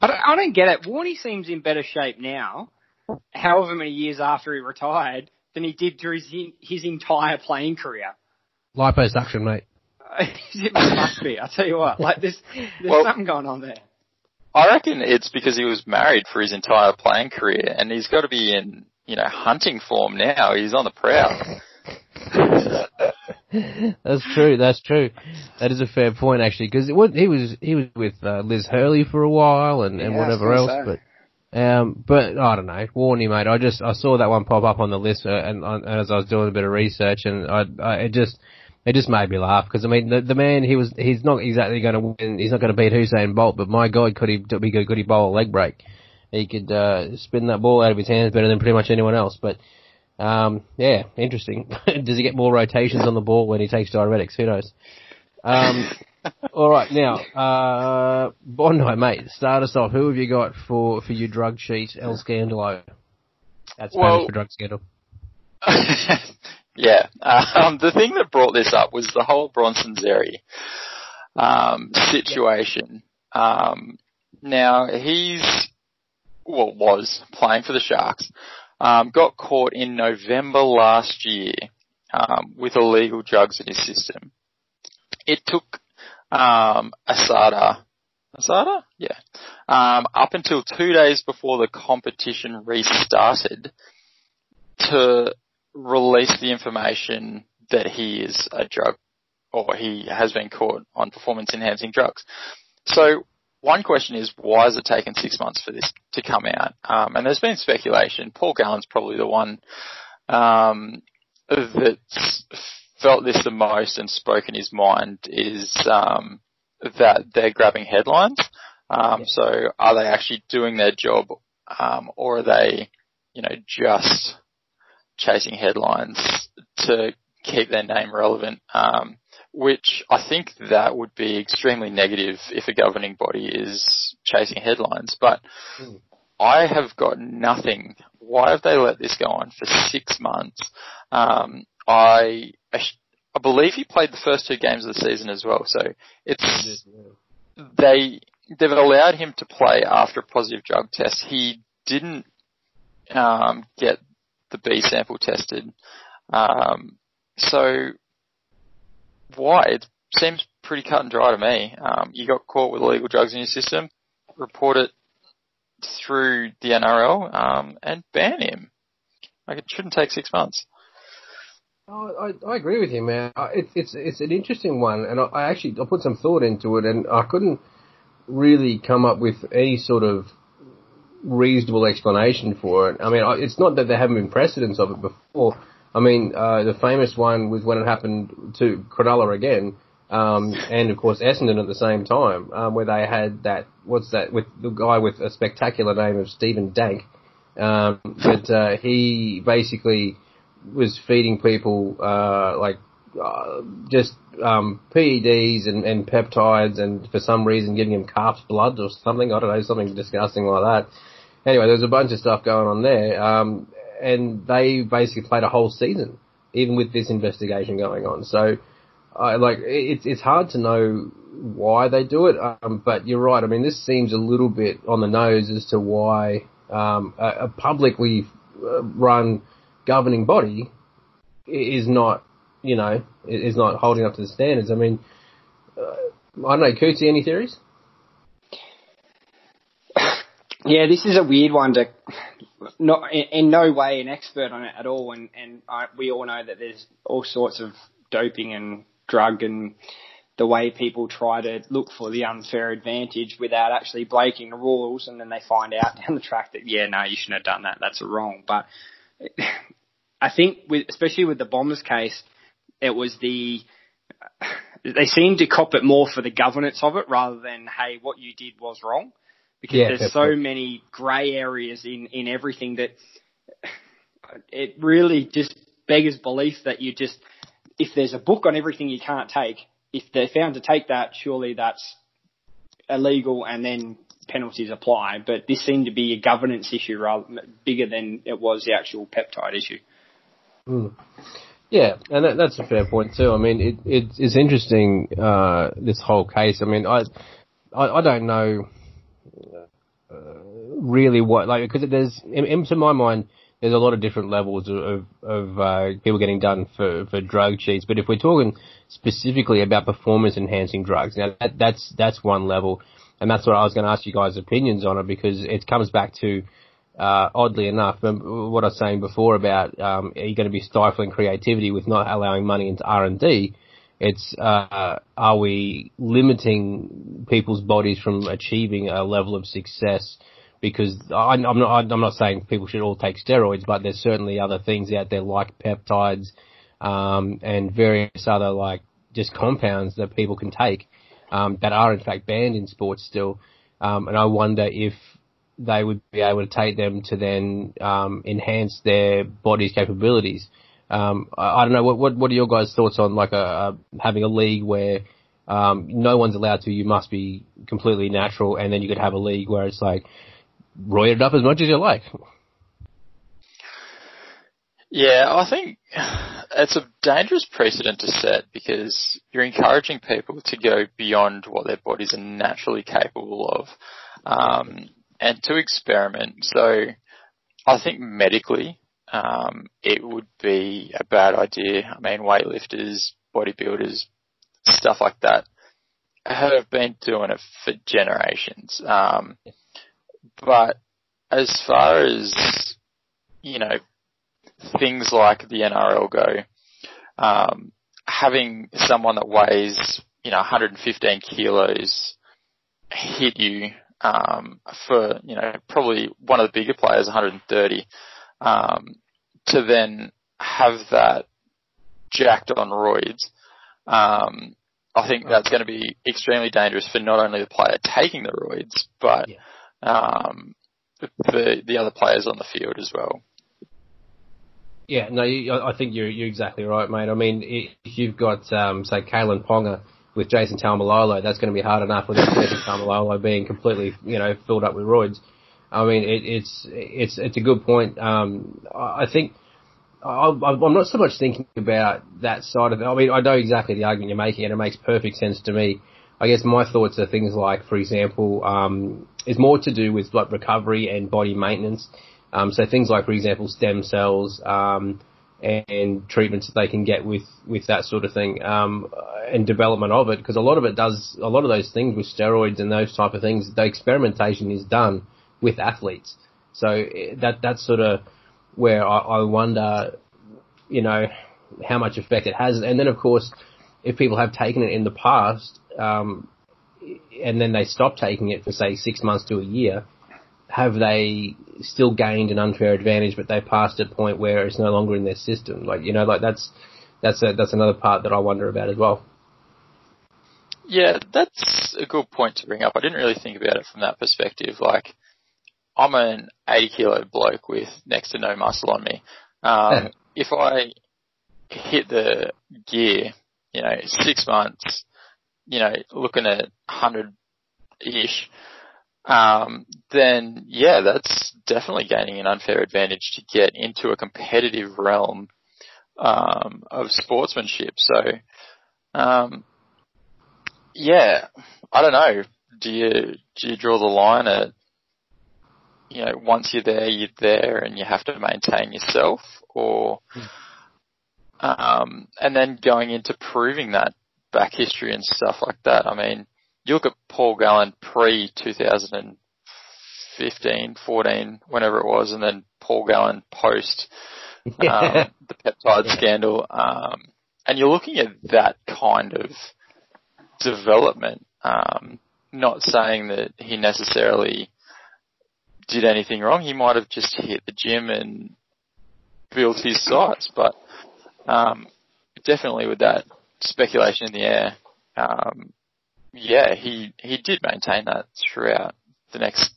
[SPEAKER 3] I don't, I don't get it. Warney seems in better shape now, however many years after he retired, than he did through his, his entire playing career.
[SPEAKER 1] Liposuction, mate.
[SPEAKER 3] it must be. I tell you what, like there's there's
[SPEAKER 2] Well-
[SPEAKER 3] something going on there.
[SPEAKER 2] I reckon it's because he was married for his entire playing career, and he's got to be in, you know, hunting form now. He's on the prowl.
[SPEAKER 1] that's true. That's true. That is a fair point, actually, because he was he was with uh, Liz Hurley for a while and, and
[SPEAKER 3] Yeah, I was
[SPEAKER 1] whatever else.
[SPEAKER 3] gonna.
[SPEAKER 1] But um, but I don't know. Warn you, mate. I just I saw that one pop up on the list, uh, and, and as I was doing a bit of research, and I, I it just it just made me laugh because I mean the the man he was he's not exactly going to win. He's not going to beat Usain Bolt, but my God, could he be good? Could he bowl a leg break? He could uh, spin that ball out of his hands better than pretty much anyone else. But um, yeah, interesting. Does he get more rotations on the ball when he takes diuretics? Who knows? Um, all right, now uh, Bondi, mate, start us off. Who have you got for for your drug sheet, El Scandalo? That's
[SPEAKER 2] Well-
[SPEAKER 1] for drug scandal.
[SPEAKER 2] yeah. Um, the thing that brought this up was the whole Bronson Xerri um, situation. Um, now he's well was playing for the Sharks. Um, got caught in November last year um, with illegal drugs in his system. It took um, ASADA, ASADA, yeah, um, up until two days before the competition restarted to release the information that he is a drug or he has been caught on performance enhancing drugs. So one question is why has it taken six months for this to come out? Um, and there's been speculation. Paul Gallen's probably the one um, that's felt this the most and spoken his mind is um, that they're grabbing headlines. Um, So are they actually doing their job, um, or are they, you know, just chasing headlines to keep their name relevant? Um, which I think that would be extremely negative if a governing body is chasing headlines. But
[SPEAKER 1] Hmm.
[SPEAKER 2] I have got nothing. Why have they let this go on for six months? Um, I, I I believe he played the first two games of the season as well. So it's they they've allowed him to play after a positive drug test. He didn't um, get the B sample tested. Um, so why? It seems pretty cut and dry to me. Um, you got caught with illegal drugs in your system, report it through the NRL um, and ban him. Like it shouldn't take six months.
[SPEAKER 1] Oh, I, I agree with you, man. It's it's it's an interesting one, and I, I actually I put some thought into it, and I couldn't really come up with any sort of reasonable explanation for it. I mean, it's not that there haven't been precedents of it before. I mean, uh, the famous one was when it happened to Cronulla again, um, and of course Essendon at the same time, um, where they had that what's that with the guy with a spectacular name of Stephen Dank, um, but uh, he basically was feeding people uh, like uh, just um, PEDs and, and peptides, and for some reason giving him calf's blood or something. I don't know, something disgusting like that. Anyway, there was a bunch of stuff going on there, um, and they basically played a whole season, even with this investigation going on. So, I like it's it's hard to know why they do it, um, but you're right. I mean, this seems a little bit on the nose as to why um, a, a publicly uh, run governing body is not, you know, is not holding up to the standards. I mean, uh, I don't know, Cootsy, any theories?
[SPEAKER 3] Yeah, this is a weird one to not in, in no way an expert on it at all, and and I, we all know that there's all sorts of doping and drug and the way people try to look for the unfair advantage without actually breaking the rules, and then they find out down the track that yeah, no, you shouldn't have done that. That's wrong. But I think with especially with the Bombers case, it was the they seemed to cop it more for the governance of it rather than hey, what you did was wrong because
[SPEAKER 1] Yeah,
[SPEAKER 3] there's so many grey areas in in everything that it really just beggars belief that you just if there's a book on everything you can't take, if they're found to take that, surely that's illegal and then penalties apply. But this seemed to be a governance issue rather bigger than it was the actual peptide issue.
[SPEAKER 1] Hmm. Yeah, and that, that's a fair point too. I mean, it, it it's interesting uh, this whole case. I mean, I I, I don't know really what like because there's in, in, to my mind there's a lot of different levels of of uh, people getting done for for drug cheats. But if we're talking specifically about performance enhancing drugs, now that, that's that's one level, and that's what I was going to ask you guys' opinions on it because it comes back to uh, oddly enough, what I was saying before about um, are you going to be stifling creativity with not allowing money into R and D? It's uh, are we limiting people's bodies from achieving a level of success? Because I, am not I'm not saying people should all take steroids, but there's certainly other things out there like peptides um, and various other like just compounds that people can take um, that are in fact banned in sports still. Um, and I wonder if they would be able to take them to then um, enhance their body's capabilities. Um, I, I, don't know what, what what are your guys' thoughts on like a, a having a league where um, no one's allowed to. You must be completely natural, and then you could have a league where it's like roid it up as much as you like.
[SPEAKER 2] Yeah, I think it's a dangerous precedent to set because you're encouraging people to go beyond what their bodies are naturally capable of. Um, and to experiment. So I think medically, um, it would be a bad idea. I mean, weightlifters, bodybuilders, stuff like that have been doing it for generations. Um, but as far as, you know, things like the NRL go, um, having someone that weighs, you know, 115 kilos hit you um, for you know probably one of the bigger players, 130, um, to then have that jacked on roids. Um, I think that's going to be extremely dangerous for not only the player taking the roids, but yeah. um, the the other players on the field as well.
[SPEAKER 1] Yeah, no, you, I think you're you're exactly right, mate. I mean, if you've got um, say Kalyn Ponga with Jason Taumalolo, that's going to be hard enough with Jason Taumalolo being completely, you know, filled up with roids. I mean, it, it's it's it's a good point. Um, I think I, I'm not so much thinking about that side of it. I mean, I know exactly the argument you're making, and it makes perfect sense to me. I guess my thoughts are things like, for example, um, is more to do with like recovery and body maintenance. Um, so things like, for example, stem cells. Um, and treatments that they can get with, with that sort of thing, um, and development of it, because a lot of it does, a lot of those things with steroids and those type of things, the experimentation is done with athletes. So eh, that, that's sort of where I, I wonder, you know, how much effect it has. And then of course, if people have taken it in the past, um, and then they stop taking it for say six months to a year, have they still gained an unfair advantage, but they passed a point where it's no longer in their system? Like, you know, like that's, that's a, that's another part that I wonder about as well.
[SPEAKER 2] Yeah, that's a good point to bring up. I didn't really think about it from that perspective. Like, I'm an 80 kilo bloke with next to no muscle on me. Um, if I hit the gear, you know, six months, you know, looking at 100 ish, um, then yeah, that's definitely gaining an unfair advantage to get into a competitive realm um, of sportsmanship. So, um, yeah, I don't know. Do you do you draw the line at you know once you're there, you're there, and you have to maintain yourself, or um, and then going into proving that back history and stuff like that. I mean, you look at Paul Gallen pre 2015, 14, whenever it was, and then Paul Gallen post um, the peptide yeah. scandal, um, and you're looking at that kind of development. Um, not saying that he necessarily did anything wrong. He might have just hit the gym and built his size, but um, definitely with that speculation in the air, um, yeah, he he did maintain that throughout the next,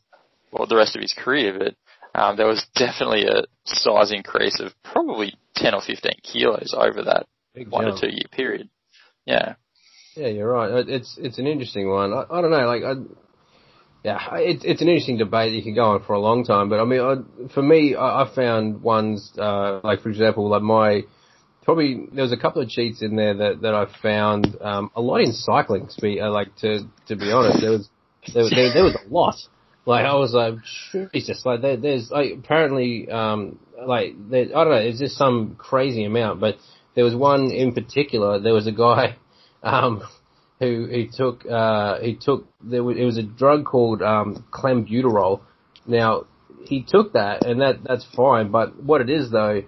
[SPEAKER 2] well, the rest of his career. But um, there was definitely a size increase of probably ten or fifteen kilos over that Big one jump. to two year period. Yeah.
[SPEAKER 1] Yeah, you're right. It's it's an interesting one. I, I don't know, like I, yeah, it's it's an interesting debate you can go on for a long time. But I mean, I, for me, I, I found ones uh, like, for example, like my probably there was a couple of cheats in there that that I found um, a lot in cycling. Speed, uh, like to to be honest, there was there, there, there was a lot. Like I was like, Jesus, like there, there's like apparently um like there, I don't know, it's just some crazy amount, but there was one in particular. There was a guy um who he took uh he took there was, it was a drug called um clenbuterol. Now he took that and that that's fine, but what it is though,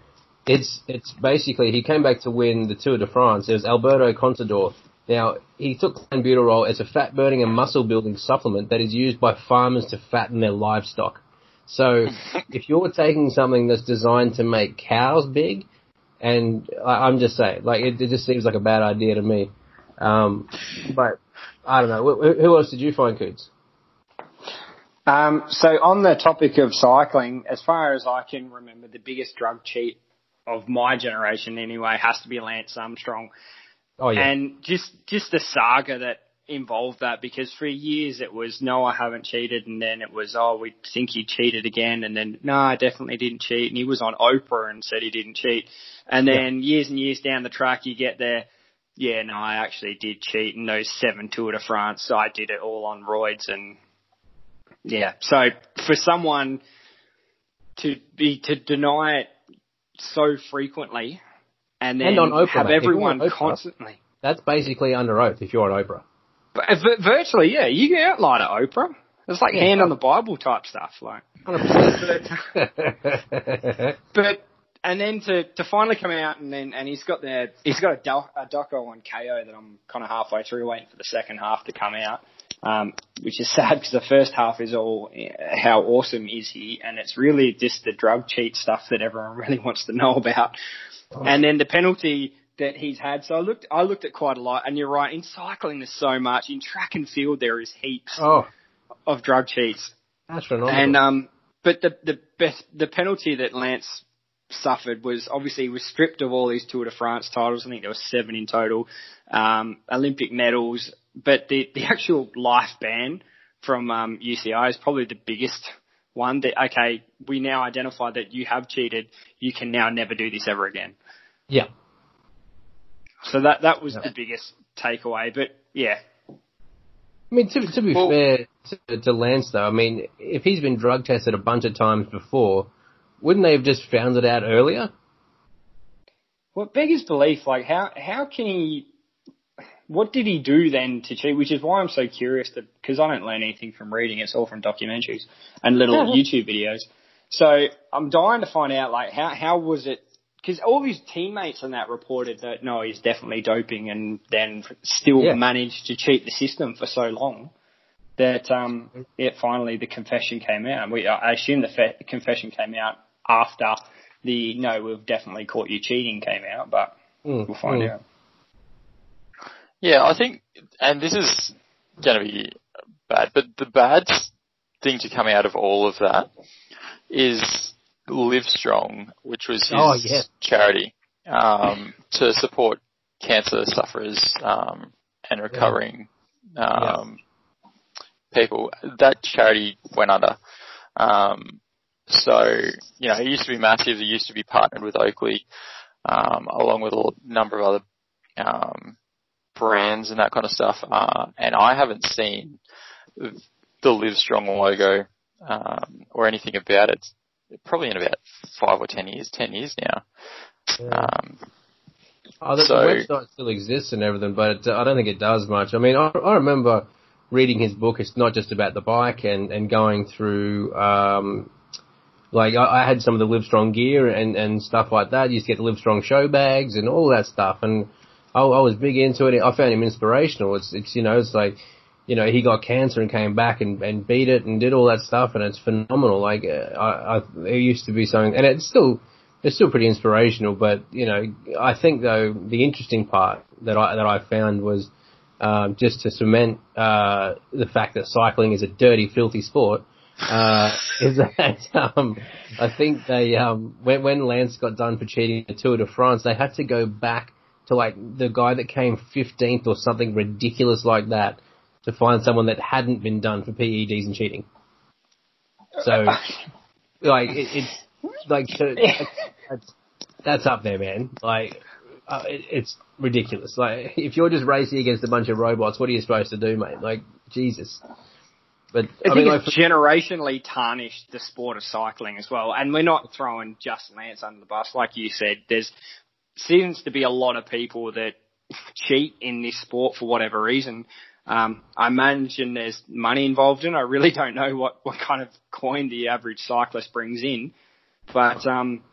[SPEAKER 1] it's it's basically he came back to win the Tour de France. It was Alberto Contador. Now he took clenbuterol as a fat burning and muscle building supplement that is used by farmers to fatten their livestock. So if you're taking something that's designed to make cows big, and I, I'm just saying, like it, it just seems like a bad idea to me. Um, but I don't know. Who, who else did you find, Coots?
[SPEAKER 3] Um, so on the topic of cycling, as far as I can remember, the biggest drug cheat of my generation anyway has to be Lance Armstrong.
[SPEAKER 1] Oh yeah.
[SPEAKER 3] And just just the saga that involved that because for years it was no I haven't cheated and then it was oh we think he cheated again and then no I definitely didn't cheat and he was on Oprah and said he didn't cheat and then yeah. years and years down the track you get there yeah no I actually did cheat in those seven Tour de France I did it all on roids and yeah so for someone to be to deny it so frequently and then
[SPEAKER 1] and on Oprah,
[SPEAKER 3] have
[SPEAKER 1] mate.
[SPEAKER 3] everyone
[SPEAKER 1] Oprah,
[SPEAKER 3] constantly.
[SPEAKER 1] That's basically under oath if you're on Oprah.
[SPEAKER 3] But, uh, but virtually, yeah, you can outline at Oprah. It's like yeah. hand on the Bible type stuff, like.
[SPEAKER 1] 100%.
[SPEAKER 3] but and then to to finally come out and then and he's got the he's got a, doc, a doco on Kayo that I'm kind of halfway through, waiting for the second half to come out. Um, which is sad because the first half is all how awesome is he, and it's really just the drug cheat stuff that everyone really wants to know about. Oh. And then the penalty that he's had. So I looked, I looked at quite a lot, and you're right. In cycling, there's so much. In track and field, there is heaps
[SPEAKER 1] oh.
[SPEAKER 3] of drug cheats.
[SPEAKER 1] That's phenomenal.
[SPEAKER 3] And um, but the the best, the penalty that Lance suffered was obviously he was stripped of all these Tour de France titles. I think there were seven in total, um, Olympic medals. But the the actual life ban from um, UCI is probably the biggest one. That okay, we now identify that you have cheated. You can now never do this ever again.
[SPEAKER 1] Yeah.
[SPEAKER 3] So that that was yeah. the biggest takeaway. But yeah.
[SPEAKER 1] I mean, to, to be well, fair to, to Lance, though, I mean, if he's been drug tested a bunch of times before, wouldn't they have just found it out earlier?
[SPEAKER 3] Well, beggars belief. Like, how how can he? What did he do then to cheat? Which is why I'm so curious because I don't learn anything from reading. It's all from documentaries and little YouTube videos. So I'm dying to find out, like, how how was it because all his teammates on that reported that no, he's definitely doping, and then still yeah. managed to cheat the system for so long that um, it finally the confession came out. We, I assume the fe- confession came out after the no, we've definitely caught you cheating came out, but mm, we'll find mm. out.
[SPEAKER 2] Yeah, I think, and this is going to be bad, but the bad thing to come out of all of that is Livestrong, which was his
[SPEAKER 1] oh, yeah.
[SPEAKER 2] charity um, to support cancer sufferers um, and recovering yeah. Um, yeah. people. That charity went under. Um, so you know, it used to be massive. It used to be partnered with Oakley, um, along with a number of other brands and that kind of stuff. Uh, and I haven't seen the Livestrong logo um, or anything about it probably in about five or ten years, ten years now. Um,
[SPEAKER 1] oh, the, so, website still exists and everything, but I don't think it does much. I mean, I, I remember reading his book. It's not just about the bike and, and going through, um, like I, I had some of the Livestrong gear and, and stuff like that. You used to get the Livestrong show bags and all that stuff. And I, I was big into it. I found him inspirational. It's, it's, you know, it's like, you know, he got cancer and came back and, and beat it and did all that stuff, and it's phenomenal. Like, uh, I, I, it used to be something, and it's still, it's still pretty inspirational. But you know, I think though the interesting part that I that I found was um, just to cement uh, the fact that cycling is a dirty, filthy sport. Uh, is that um, I think they um, when when Lance got done for cheating the Tour de France, they had to go back to like the guy that came 15th or something ridiculous like that to find someone that hadn't been done for PEDs and cheating. So, like, it, it's like, so, that's, that's up there, man. Like, uh, it, it's ridiculous. Like if you're just racing against a bunch of robots, what are you supposed to do, mate? Like Jesus. But
[SPEAKER 3] I,
[SPEAKER 1] I,
[SPEAKER 3] think
[SPEAKER 1] mean, like,
[SPEAKER 3] it's generationally tarnished the sport of cycling as well. And we're not throwing just Lance under the bus, like you said. There's seems to be a lot of people that cheat in this sport for whatever reason. Um, I imagine there's money involved in. it. I really don't know what what kind of coin the average cyclist brings in, but um,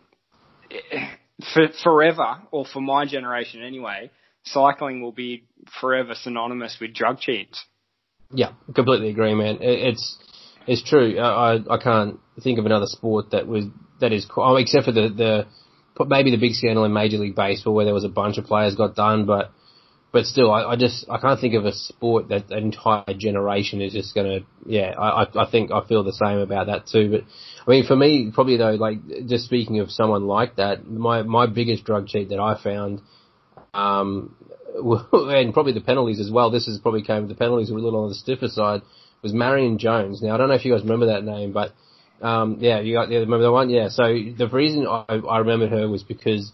[SPEAKER 3] for forever or for my generation anyway, cycling will be forever synonymous with drug cheats.
[SPEAKER 1] Yeah, completely agree, man. It's it's true. I I can't think of another sport that was that is oh, except for the the maybe the big scandal in Major League Baseball where there was a bunch of players got done, but but still, I, I just I can't think of a sport that an entire generation is just gonna. Yeah, I I think I feel the same about that too. But I mean, for me, probably though, like just speaking of someone like that, my my biggest drug cheat that I found, um, and probably the penalties as well. This is probably came with the penalties were a little on the stiffer side. Was Marion Jones. Now I don't know if you guys remember that name, but um, yeah, you got yeah, remember the one? Yeah. So the reason I, I remember her was because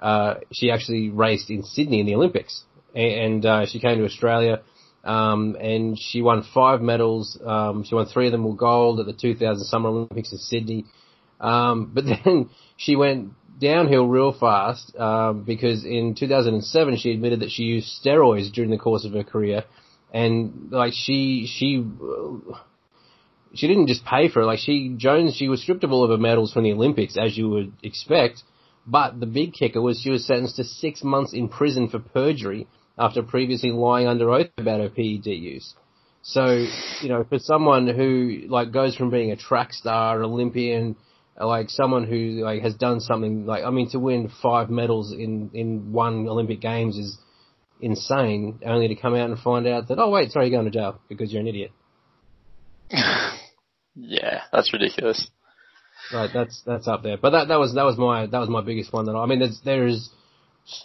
[SPEAKER 1] uh, she actually raced in Sydney in the Olympics and uh, she came to Australia. Um, and she won five medals. Um, she won three of them were gold at the 2000 Summer Olympics in Sydney. Um, but then she went downhill real fast um, because in 2007 she admitted that she used steroids during the course of her career, and like she she she didn't just pay for it. Like she Jones she was stripped of all of her medals from the Olympics as you would expect. But the big kicker was she was sentenced to six months in prison for perjury after previously lying under oath about her PED use. So, you know, for someone who like goes from being a track star, Olympian, like someone who like has done something like I mean to win five medals in in one Olympic Games is insane. Only to come out and find out that oh wait, sorry, you're going to jail because you're an idiot.
[SPEAKER 2] yeah, that's ridiculous.
[SPEAKER 1] Right, that's that's up there. But that that was that was my that was my biggest one that I, I mean there's there is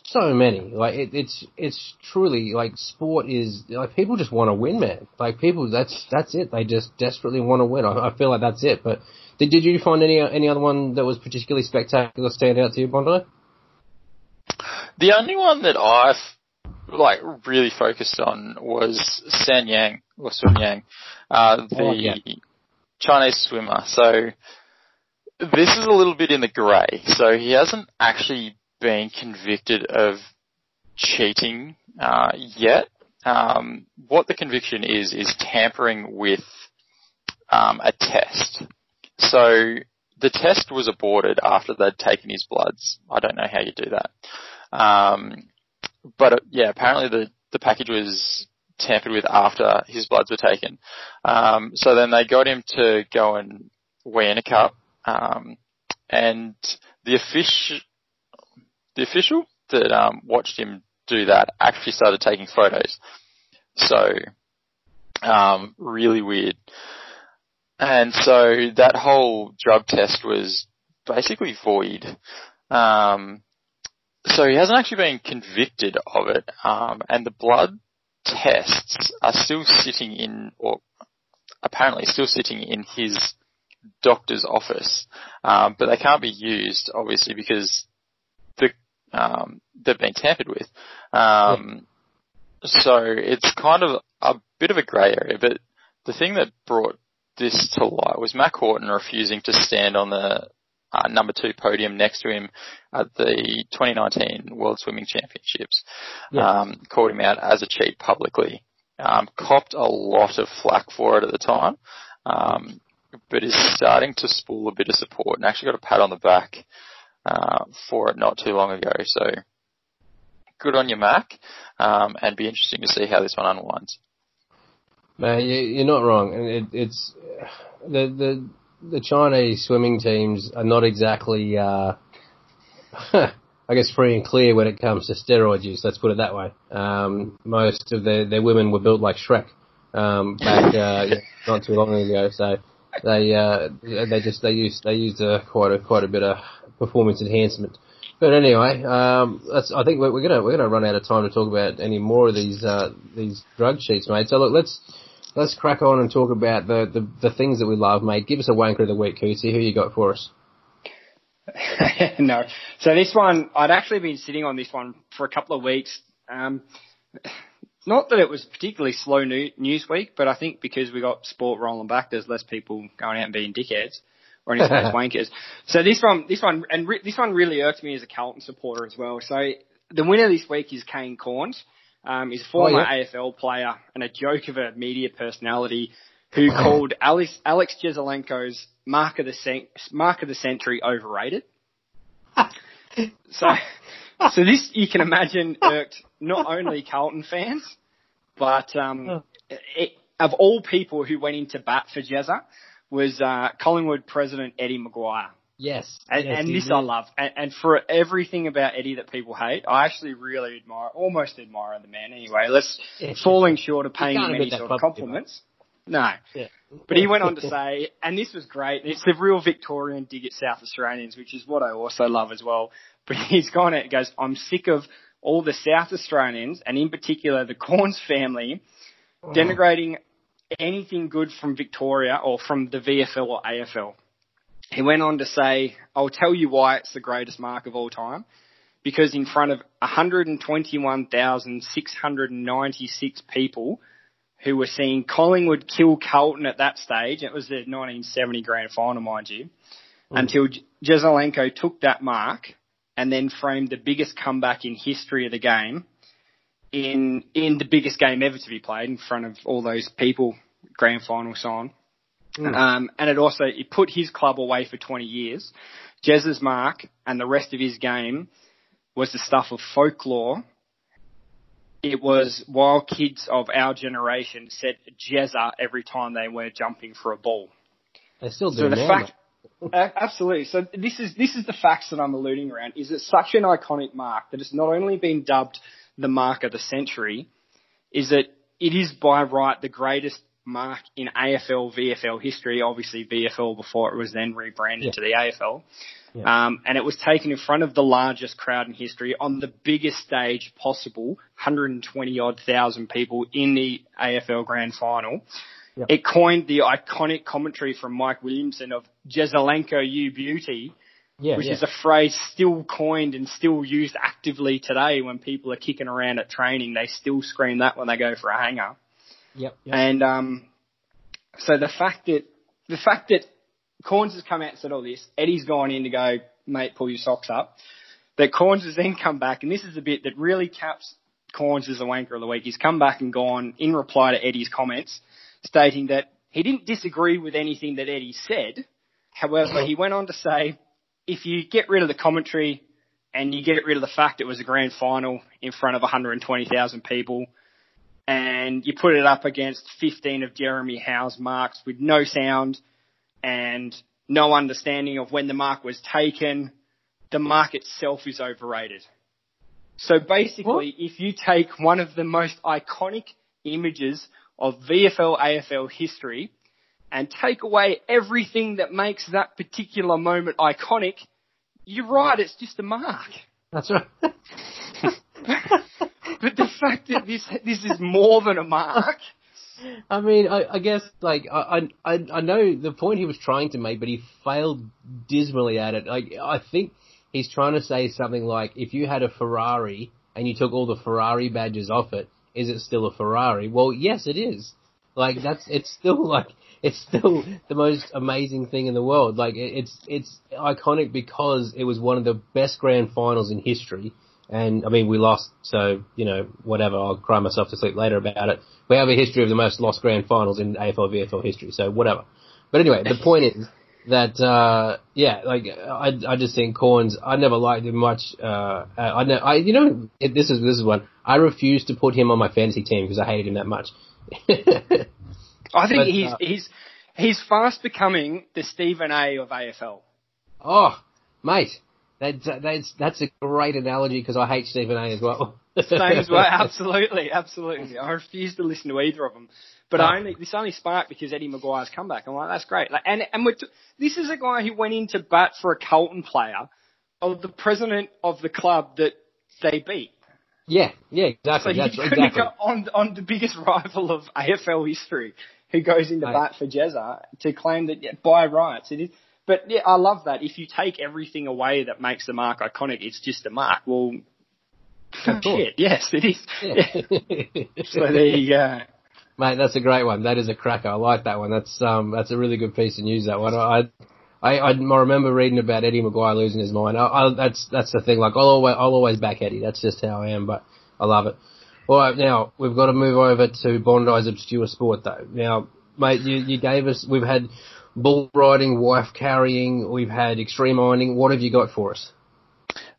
[SPEAKER 1] so many. Like it, it's it's truly like sport is like people just want to win, man. Like people, that's that's it. They just desperately want to win. I, I feel like that's it. But did did you find any any other one that was particularly spectacular stand out to you, Bondi?
[SPEAKER 2] The only one that I've like really focused on was San Yang or Sun Yang, uh, the oh, yeah. Chinese swimmer. So this is a little bit in the grey. So he hasn't actually been convicted of cheating uh, yet. Um, what the conviction is is tampering with um, a test. So the test was aborted after they'd taken his bloods. I don't know how you do that. Um, but uh, yeah, apparently the, the package was tampered with after his bloods were taken. Um, so then they got him to go and weigh in a cup. Um, and the official, the official that um, watched him do that actually started taking photos. So, um, really weird. And so that whole drug test was basically void. Um, so he hasn't actually been convicted of it, um, and the blood tests are still sitting in, or apparently still sitting in his doctor's office, um, but they can't be used obviously because the um, they've been tampered with. Um, so it's kind of a bit of a grey area, but the thing that brought this to light was Mack Horton refusing to stand on the uh, number two podium next to him at the 2019 World Swimming Championships. Yeah. Um, called him out as a cheat publicly. Um, copped a lot of flack for it at the time, um, but is starting to spool a bit of support and actually got a pat on the back uh, for it not too long ago. So good on your Mack, um, and be interesting to see how this one unwinds.
[SPEAKER 1] Man, you're not wrong, and it, it's the the the Chinese swimming teams are not exactly, uh, I guess, free and clear when it comes to steroid use. Let's put it that way. Um, most of their their women were built like Shrek um, back uh, not too long ago, so they uh, they just they used they used uh, quite a quite a bit of performance enhancement. But anyway, um, that's, I think we're, we're, gonna we're gonna run out of time to talk about any more of these uh, these drug sheets, mate. So look, let's let's crack on and talk about the, the, the things that we love, mate. Give us a wanker of the week, Cootsy. Who you got for us?
[SPEAKER 3] no. So this one, I'd actually been sitting on this one for a couple of weeks. Um, not that it was particularly slow new, news week, but I think because we got sport rolling back, there's less people going out and being dickheads or any space wankers. So this one, this one, and re- this one really irked me as a Carlton supporter as well. So the winner this week is Kane Cornes. Um, he's a former oh, yeah. AFL player and a joke of a media personality who called Alex, Alex Jesaulenko's mark of the cent- mark of the century overrated. so, so this you can imagine irked not only Carlton fans, but um, it, of all people who went into bat for Jezza was uh, Collingwood president Eddie McGuire.
[SPEAKER 1] Yes,
[SPEAKER 3] and,
[SPEAKER 1] yes,
[SPEAKER 3] and this I love. And, and, for everything about Eddie that people hate, I actually really admire, almost admire the man. Anyway, let's yeah, falling short of paying him any sort of compliments. No. Yeah. But he went on to say, and this was great, it's the real Victorian dig at South Australians, which is what I also love as well. But he's gone and goes, I'm sick of all the South Australians, and in particular the Cornes family, oh. denigrating anything good from Victoria or from the VFL or AFL. He went on to say, I'll tell you why it's the greatest mark of all time. Because in front of 121,696 people who were seeing Collingwood kill Carlton at that stage. It was the 1970 grand final, mind you. Mm. Until Jesaulenko took that mark and then framed the biggest comeback in history of the game in in the biggest game ever to be played in front of all those people, grand final sign. Mm. Um, and it also it put his club away for 20 years. Jez's mark and the rest of his game was the stuff of folklore it was while kids of our generation said Jezza every time they were jumping for a ball.
[SPEAKER 1] They still do so the now, fact,
[SPEAKER 3] absolutely. So this is this is the facts that I'm alluding around. Is it such an iconic mark that it's not only been dubbed the mark of the century, is that it is by right the greatest mark in AFL VFL history. Obviously VFL before it was then rebranded yeah. to the AFL. Yeah. Um, and it was taken in front of the largest crowd in history on the biggest stage possible, 120 odd thousand people in the AFL Grand Final. Yep. It coined the iconic commentary from Mike Williamson of Jesaulenko, you beauty, yeah, which yeah. is a phrase still coined and still used actively today when people are kicking around at training. They still scream that when they go for a hanger.
[SPEAKER 1] Yep. yep.
[SPEAKER 3] And um, so the fact that the fact that Cornes has come out and said all this. Eddie's gone in to go, mate, pull your socks up. That Cornes has then come back, and this is the bit that really caps Cornes as a wanker of the week. He's come back and gone in reply to Eddie's comments, stating that he didn't disagree with anything that Eddie said. However, he went on to say, if you get rid of the commentary and you get rid of the fact it was a grand final in front of 120,000 people, and you put it up against 15 of Jeremy Howe's marks with no sound, and no understanding of when the mark was taken, the mark itself is overrated. So basically, what? if you take one of the most iconic images of VFL AFL history and take away everything that makes that particular moment iconic, you're right, it's just a mark.
[SPEAKER 1] That's right. but
[SPEAKER 3] the fact that this this is more than a mark
[SPEAKER 1] I mean, I, I guess like I, I I know the point he was trying to make, but he failed dismally at it. Like I think he's trying to say something like, if you had a Ferrari and you took all the Ferrari badges off it, is it still a Ferrari? Well, yes, it is. Like that's it's still like it's still the most amazing thing in the world. Like it's it's iconic because it was one of the best grand finals in history. And I mean, we lost, so you know, whatever. I'll cry myself to sleep later about it. We have a history of the most lost grand finals in AFL VFL history, so whatever. But anyway, the point is that uh, yeah, like I I just think Cornes. I never liked him much. Uh, I know I you know this is this is one I refused to put him on my fantasy team because I hated him that much.
[SPEAKER 3] I think but, he's uh, he's he's fast becoming the Stephen A of AFL.
[SPEAKER 1] Oh, mate, that's, that's, that's a great analogy because I hate Stephen A as well.
[SPEAKER 3] Same as well, absolutely, absolutely. I refuse to listen to either of them. But I only, this only sparked because Eddie McGuire's comeback. I'm like, that's great. Like, and, and we're t- this is a guy who went into bat for a Carlton player of the president of the club that they beat.
[SPEAKER 1] Yeah, yeah, exactly.
[SPEAKER 3] So
[SPEAKER 1] That's,
[SPEAKER 3] exactly. on, on the biggest rival of AFL history who goes into bat for Jezza to claim that yeah, by rights it is but yeah, I love that. If you take everything away that makes the mark iconic, it's just a mark. Well, shit, yes, it is. Yeah. so there you go.
[SPEAKER 1] Mate, that's a great one. That is a cracker. I like that one. That's um, that's a really good piece of news. That one. I, I, I remember reading about Eddie McGuire losing his mind. I, I, that's that's the thing. Like I'll always, I'll always back Eddie. That's just how I am. But I love it. All right, now we've got to move over to Bondi's obscure sport, though. Now, mate, you, you gave us. We've had bull riding, wife carrying. We've had extreme ironing. What have you got for us?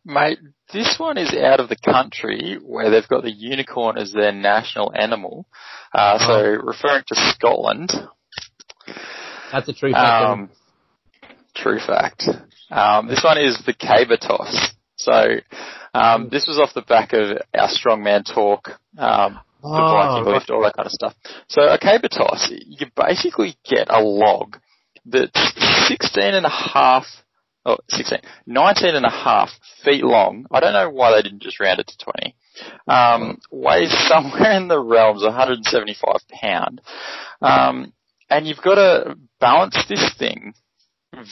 [SPEAKER 2] Mate, this one is out of the country where they've got the unicorn as their national animal. Uh, so oh. referring to Scotland.
[SPEAKER 1] That's a true fact.
[SPEAKER 2] Um, true fact. Um, this one is the caber toss. So um, this was off the back of our strongman talk, um, the oh, Viking lift, all that kind of stuff. So a caber toss, you basically get a log that's 16 and a half oh, 16, 19 and a half feet long. I don't know why they didn't just round it to 20. Um, weighs somewhere in the realms of 175 pound. Um, and you've got to balance this thing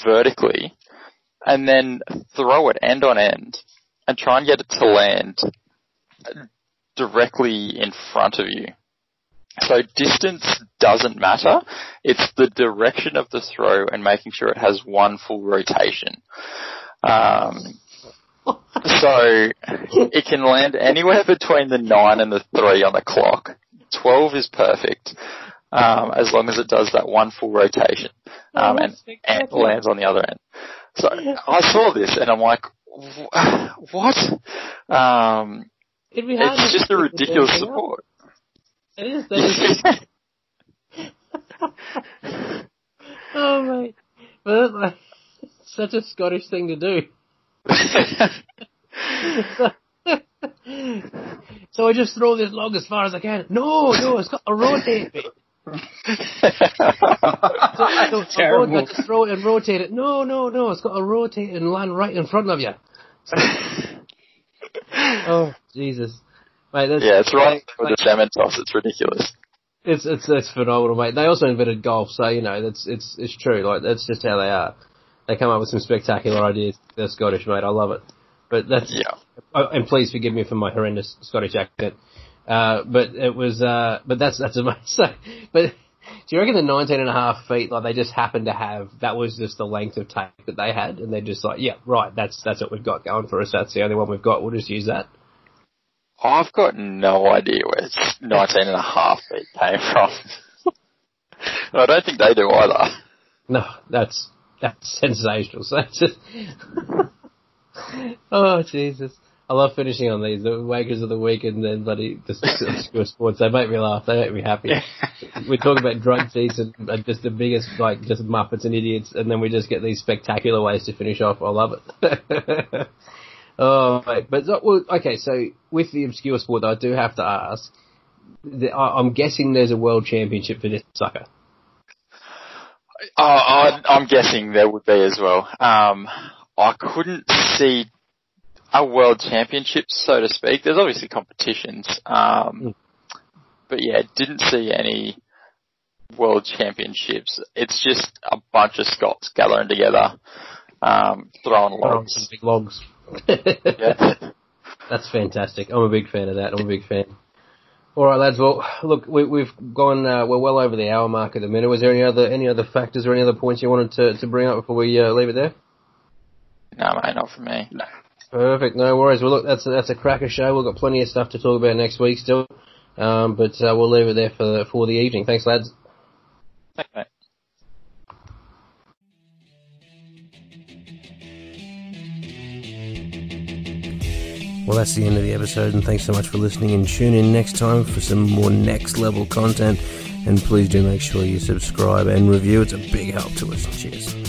[SPEAKER 2] vertically and then throw it end on end and try and get it to land directly in front of you. So distance doesn't matter. It's the direction of the throw and making sure it has one full rotation. Um, so it can land anywhere between the nine and the three on the clock. Twelve is perfect, um, as long as it does that one full rotation um, and, and lands on the other end. So I saw this and I'm like, what? Um, it's just a ridiculous support.
[SPEAKER 1] It is. That is. oh mate, but like, such a Scottish thing to do. so I just throw this log as far as I can. No, no, it's got a rotate bit. so, so Terrible. I just throw it and rotate it. No, no, no, it's got a rotate and land right in front of you. oh Jesus. Mate,
[SPEAKER 2] yeah, it's right with like, the salmon toss. It's ridiculous.
[SPEAKER 1] It's it's it's phenomenal, mate. They also invented golf, so you know that's it's it's true. Like that's just how they are. They come up with some spectacular ideas. They're Scottish, mate. I love it. But that's
[SPEAKER 2] yeah.
[SPEAKER 1] Oh, and please forgive me for my horrendous Scottish accent. Uh, but it was, uh, but that's that's amazing. So, but do you reckon the 19 and a half feet, like they just happened to have, that was just the length of tape that they had, and they're just like, yeah, right, that's that's what we've got going for us. That's the only one we've got. We'll just use that.
[SPEAKER 2] I've got no idea where it's 19 and a half feet came from. I don't think they do either.
[SPEAKER 1] No, that's that's sensational. So that's just oh Jesus! I love finishing on these the wakers of the week and then bloody the obscure sports. They make me laugh. They make me happy. we talk about drug cheats and just the biggest like just muppets and idiots, and then we just get these spectacular ways to finish off. I love it. Oh, right. but well, okay. So with the obscure sport, I do have to ask. I'm guessing there's a world championship for this sucker.
[SPEAKER 2] Uh, I, I'm guessing there would be as well. Um, I couldn't see a world championship, so to speak. There's obviously competitions, um, mm. but yeah, didn't see any world championships. It's just a bunch of Scots gathering together, um, throwing logs.
[SPEAKER 1] Big logs
[SPEAKER 2] yeah.
[SPEAKER 1] That's fantastic. I'm a big fan of that. I'm a big fan. All right, lads. Well, look, we, have gone. Uh, we're well over the hour mark at the minute. Was there any other any other factors or any other points you wanted to, to bring up before we uh, leave it there?
[SPEAKER 2] No, mate, not for me. No.
[SPEAKER 1] Perfect. No worries. Well, look, that's a, that's a cracker show. We've got plenty of stuff to talk about next week still, um, but uh, we'll leave it there for for the evening. Thanks, lads.
[SPEAKER 2] Thanks, mate.
[SPEAKER 1] Well, that's the end of the episode, and thanks so much for listening. And tune in next time for some more next level content. And please do make sure you subscribe and review. It's a big help to us. Cheers.